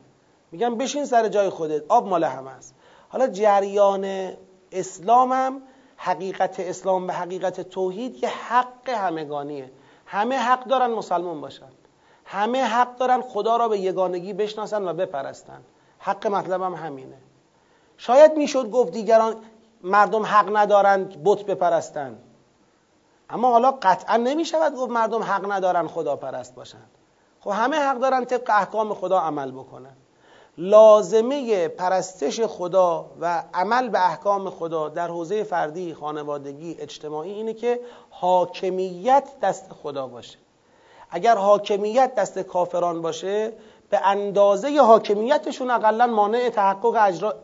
میگن بشین سر جای خودت. آب مال همه است. حالا جریان اسلامم حقیقت اسلام به حقیقت توحید یه حق همگانیه. همه حق دارن مسلمان باشن. همه حق دارن خدا را به یگانگی بشناسن و بپرستن. حق مطلبم همینه. شاید می‌شد گفت دیگران مردم حق ندارند بت بپرستن. اما حالا قطعا نمی‌شود گفت مردم حق ندارن خدا پرست باشند خب همه حق دارن طبق احکام خدا عمل بکنن. لازمه پرستش خدا و عمل به احکام خدا در حوزه فردی خانوادگی اجتماعی اینه که حاکمیت دست خدا باشه. اگر حاکمیت دست کافران باشه به اندازه حاکمیتشون اقلا مانع تحقق اجرا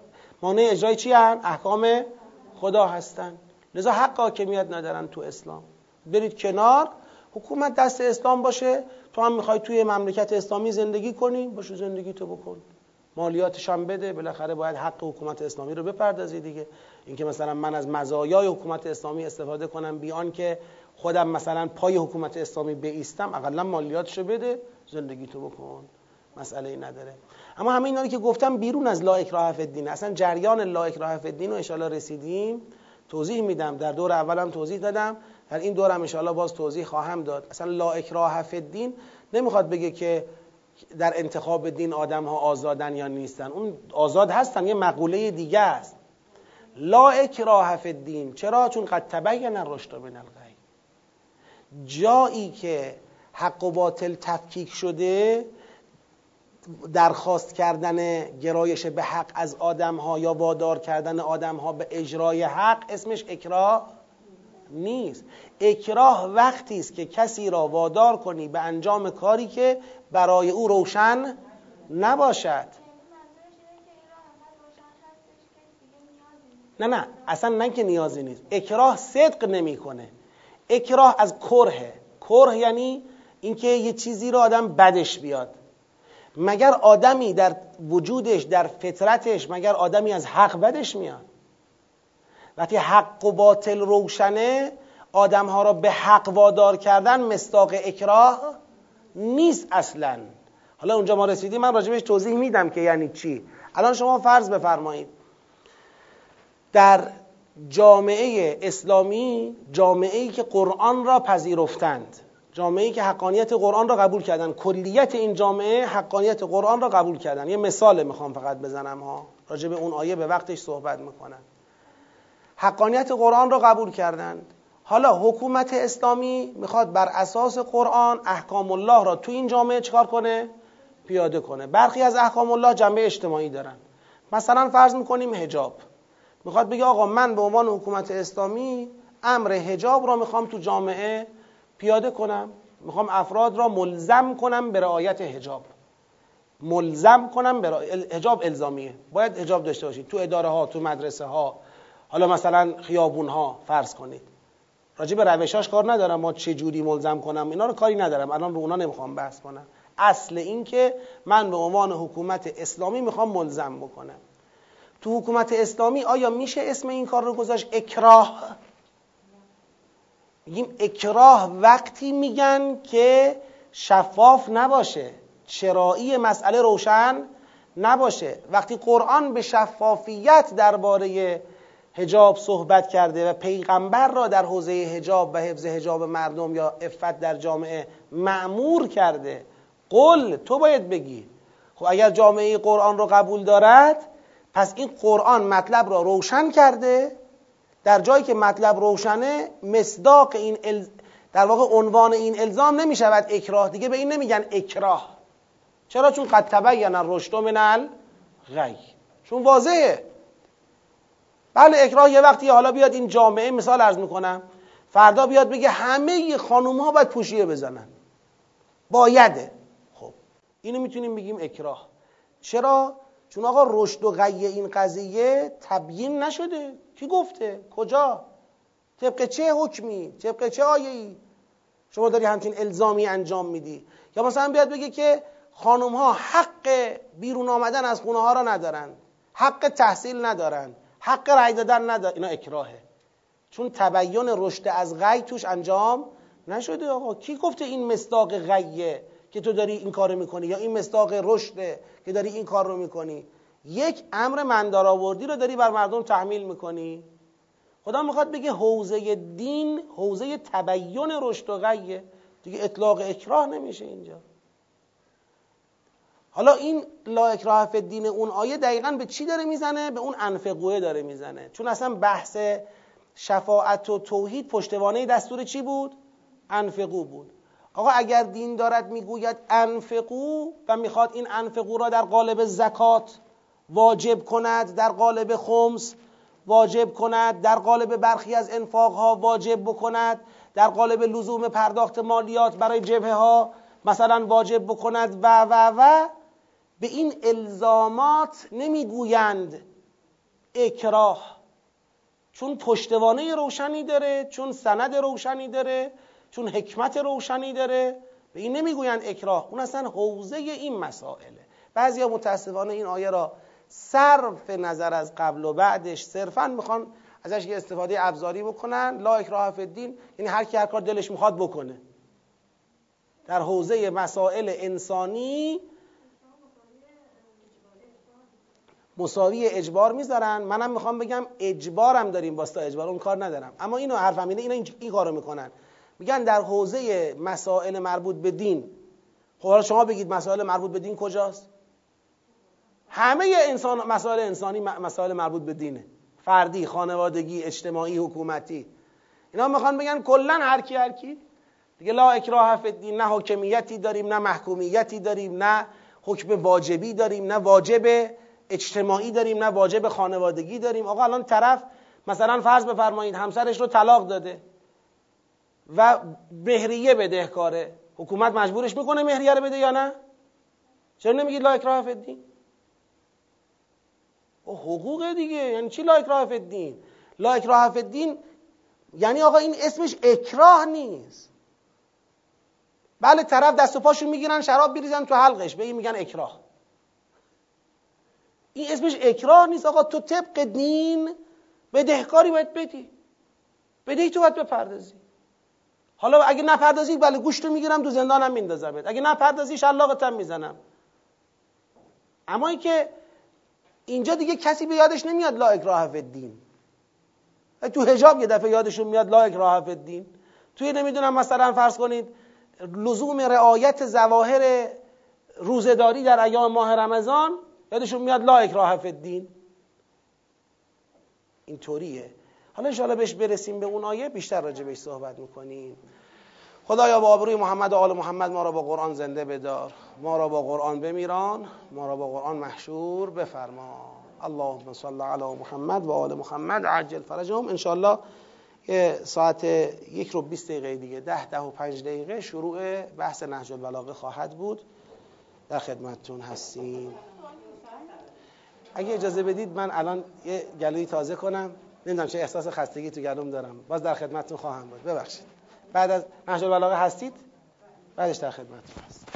مانع اجرای چی هن؟ احکام خدا هستن. لذا حق حاکمیت ندارن تو اسلام. برید کنار. حکومت دست اسلام باشه. تو هم می‌خوای توی مملکت اسلامی زندگی کنی باشو زندگی تو بکن. مالیاتش هم بده. بالاخره باید حق حکومت اسلامی رو بپردازی دیگه. اینکه مثلا من از مزایای حکومت اسلامی استفاده کنم بیان که خودم مثلا پای حکومت اسلامی بیستم اقلا مالیاتشو بده زندگی تو بکن. مسئله ای نداره. اما همه اینا که گفتم بیرون از لا اکراه فی الدین. اصلا جریان لا اکراه فی الدین رو ان رسیدیم. توضیح میدم. در دور اولم توضیح دادم. در این دورم ان باز توضیح خواهم داد. اصلا لا اکراه فی الدین نمی‌خواد بگه که در انتخاب دین آدم ها آزادن یا نیستن. اون آزاد هستن یه مقوله دیگه است. لا اکراه فی الدین. چرا؟ چون قد تبین الرشد من الغی جایی که حق و باطل تفکیک شده درخواست کردن گرایش به حق از آدم ها یا وادار کردن آدم ها به اجرای حق اسمش اکراه نیست. اکراه وقتی است که کسی را وادار کنی به انجام کاری که برای او روشن نباشد. نه نه اصلا نه که نیازی نیست. اکراه صدق نمی‌کنه. اکراه از کره کره یعنی اینکه یه چیزی رو آدم بدش بیاد. مگر آدمی در وجودش در فطرتش مگر آدمی از حق بدش میاد؟ وقتی حق و باطل روشنه آدمها را به حق وادار کردن مستاق اکراه نیست اصلا. حالا اونجا ما رسیدیم من راجبش توضیح میدم که یعنی چی. الان شما فرض بفرمایید. در جامعه اسلامی جامعه ای که قرآن را پذیرفتند. جامعه ای که حقانیت قرآن را قبول کردن کلیت این جامعه حقانیت قرآن را قبول کردن یه مثال می‌خوام فقط بزنم ها. راجع به اون آیه به وقتش صحبت می‌کنن حقانیت قرآن را قبول کردند. حالا حکومت اسلامی می‌خواد بر اساس قرآن احکام الله را تو این جامعه چکار کنه؟ پیاده کنه. برخی از احکام الله جنبه اجتماعی دارن. مثلا فرض می‌کنیم هجاب می‌خواد بگه آقا من به عنوان حکومت اسلامی امر هجاب را می‌خوام تو جامعه پیاده کنم می‌خوام افراد را ملزم کنم به رعایت حجاب. ملزم کنم به حجاب الزامیه. باید حجاب داشته باشید. تو اداره ها تو مدرسه ها. حالا مثلا خیابون ها فرض کنید. راجع به روشاش کار ندارم. ما چه جوری ملزم کنم؟ اینا رو کاری ندارم. الان به اونا نمی‌خوام بحث کنم. اصل این که من به عنوان حکومت اسلامی می‌خوام ملزم بکنم. تو حکومت اسلامی آیا میشه اسم این کار رو گذاشت اکراه؟ میگیم اکراه وقتی میگن که شفاف نباشه چرایی مسئله روشن نباشه. وقتی قرآن به شفافیت درباره هجاب صحبت کرده و پیغمبر را در حوزه هجاب و حفظ هجاب مردم یا افت در جامعه معمور کرده قل تو باید بگی. خب اگر جامعه قرآن رو قبول دارد پس این قرآن مطلب را روشن کرده. در جایی که مطلب روشنه مصداق این در واقع عنوان این الزام نمی شود اکراه. دیگه به این نمیگن اکراه. چرا؟ چون قد تبین الرشد من الغی. چون واضحه. بله اکراه یه وقتی حالا بیاد این جامعه مثال ارز می‌کنم فردا بیاد بگه همه خانوم ها باید پوشیه بزنن. بایده. خب اینو می‌تونیم بگیم اکراه. چرا؟ چون آقا رشد و غی این قضیه تبیین نشده. کی گفته؟ کجا؟ طبق چه حکمی؟ طبق چه آیه‌ای؟ شما داری همچین الزامی انجام میدی. یا مثلا بیاد بگه که خانم ها حق بیرون آمدن از خونه ها را ندارن. حق تحصیل ندارن. حق رأی دادن ندارن. اینا اکراهه. چون تبیین رشد از غی توش انجام نشده آقا. کی گفته این مصداق غیه؟ که تو داری این کارو می‌کنی یا این مصداق رشده که داری این کار رو می‌کنی. یک امر مندارآوردی رو داری بر مردم تحمیل می‌کنی. خدا می‌خواد بگه حوزه دین حوزه تبیین رشد و غیه. دیگه اطلاق اکراه نمیشه اینجا. حالا این لا اکراه فی دین اون آیه دقیقا به چی داره می‌زنه؟ به اون انفقوه داره می‌زنه. چون اصلا بحث شفاعت و توحید پشتوانه دستور چی بود؟ انفقو بود. آقا اگر دین دارد می‌گوید انفقو و می‌خواد این انفقو را در قالب زکات واجب کند در قالب خمس واجب کند در قالب برخی از انفاق ها واجب بکند در قالب لزوم پرداخت مالیات برای جبهه ها مثلا واجب بکند و و و به این الزامات نمی‌گویند اکراه. چون پشتوانه روشنی داره چون سند روشنی داره چون حکمت روشنی داره به این نمی‌گویند اکراه. اون اصلا حوزه این مسائله. بعضیا متاسفانه این آیه را صرف نظر از قبل و بعدش صرفا می‌خوان ازش یه استفاده ابزاری بکنن. لا اکراه فی الدین یعنی هر کی هر کار دلش می‌خواد بکنه. در حوزه مسائل انسانی مساوی اجبار می‌ذارن. منم می‌خوام بگم اجبارم داریم باستا اجبار اون کار ندارم. اما اینو حرفم اینه اینا این کارو می‌کنن. میگن در حوزه مسائل مربوط به دین. خب حالا شما بگید مسائل مربوط به دین کجاست؟ همه انسان مسائل انسانی مسائل مربوط به دینه. فردی خانوادگی اجتماعی حکومتی. اینا می‌خوان بگن کلا هر کی هر کی. دیگه لا اکراه فی الدین نه حکمیتی داریم نه محکومیتی داریم نه حکم واجبی داریم نه واجب اجتماعی داریم نه واجب خانوادگی داریم. آقا الان طرف مثلا فرض بفرمایید همسرش رو طلاق داده. و مهریه بدهکاره حکومت مجبورش می‌کنه مهریه رو بده یا نه؟ چرا نمیگید لا اکراه فی الدین حقوق دیگه یعنی چی لا اکراه فی الدین فی الدین یعنی آقا این اسمش اکراه نیست. بله طرف دست و پاشو می‌گیرن شراب بریزن تو حلقش به این میگن اکراه. این اسمش اکراه نیست آقا تو طبق دین بدهکاری باید بدی. بدهی تو باید بپردازی. حالا اگه نپردازی بله گوشتو می‌گیرم تو زندانم میندازمت. اگه نپردازی شلاقتم می‌زنم. اما که اینجا دیگه کسی به یادش نمیاد لا اکراه فی الدین تو حجاب یه دفعه یادشون میاد لا اکراه فی الدین توی نمی‌دونم مثلا فرض کنید لزوم رعایت ظواهر روزداری در ایام ماه رمضان یادشون میاد لا اکراه فی الدین اینطوریه. حالا انشاءالله بهش برسیم به اون آیه بیشتر راجع بهش صحبت می‌کنیم. خدایا با آبروی محمد و آل محمد ما را با قرآن زنده بدار. ما را با قرآن بمیران ما را با قرآن محشور بفرما. اللهم صل علی محمد و آل محمد عجل فرجهم. انشاءالله ساعت یک رو 20 دقیقه دیگه ده ده و پنج دقیقه شروع بحث نهج البلاغه خواهد بود. در خدمتتون هستیم. اگه اجازه بدید من الان یه گلوی تازه کنم. نمی‌دونم چه احساس خستگی تو گلوم دارم. باز در خدمتتون خواهم بود. ببخشید. بعد از نهج البلاغه هستید؟ بعدش در خدمتتون هست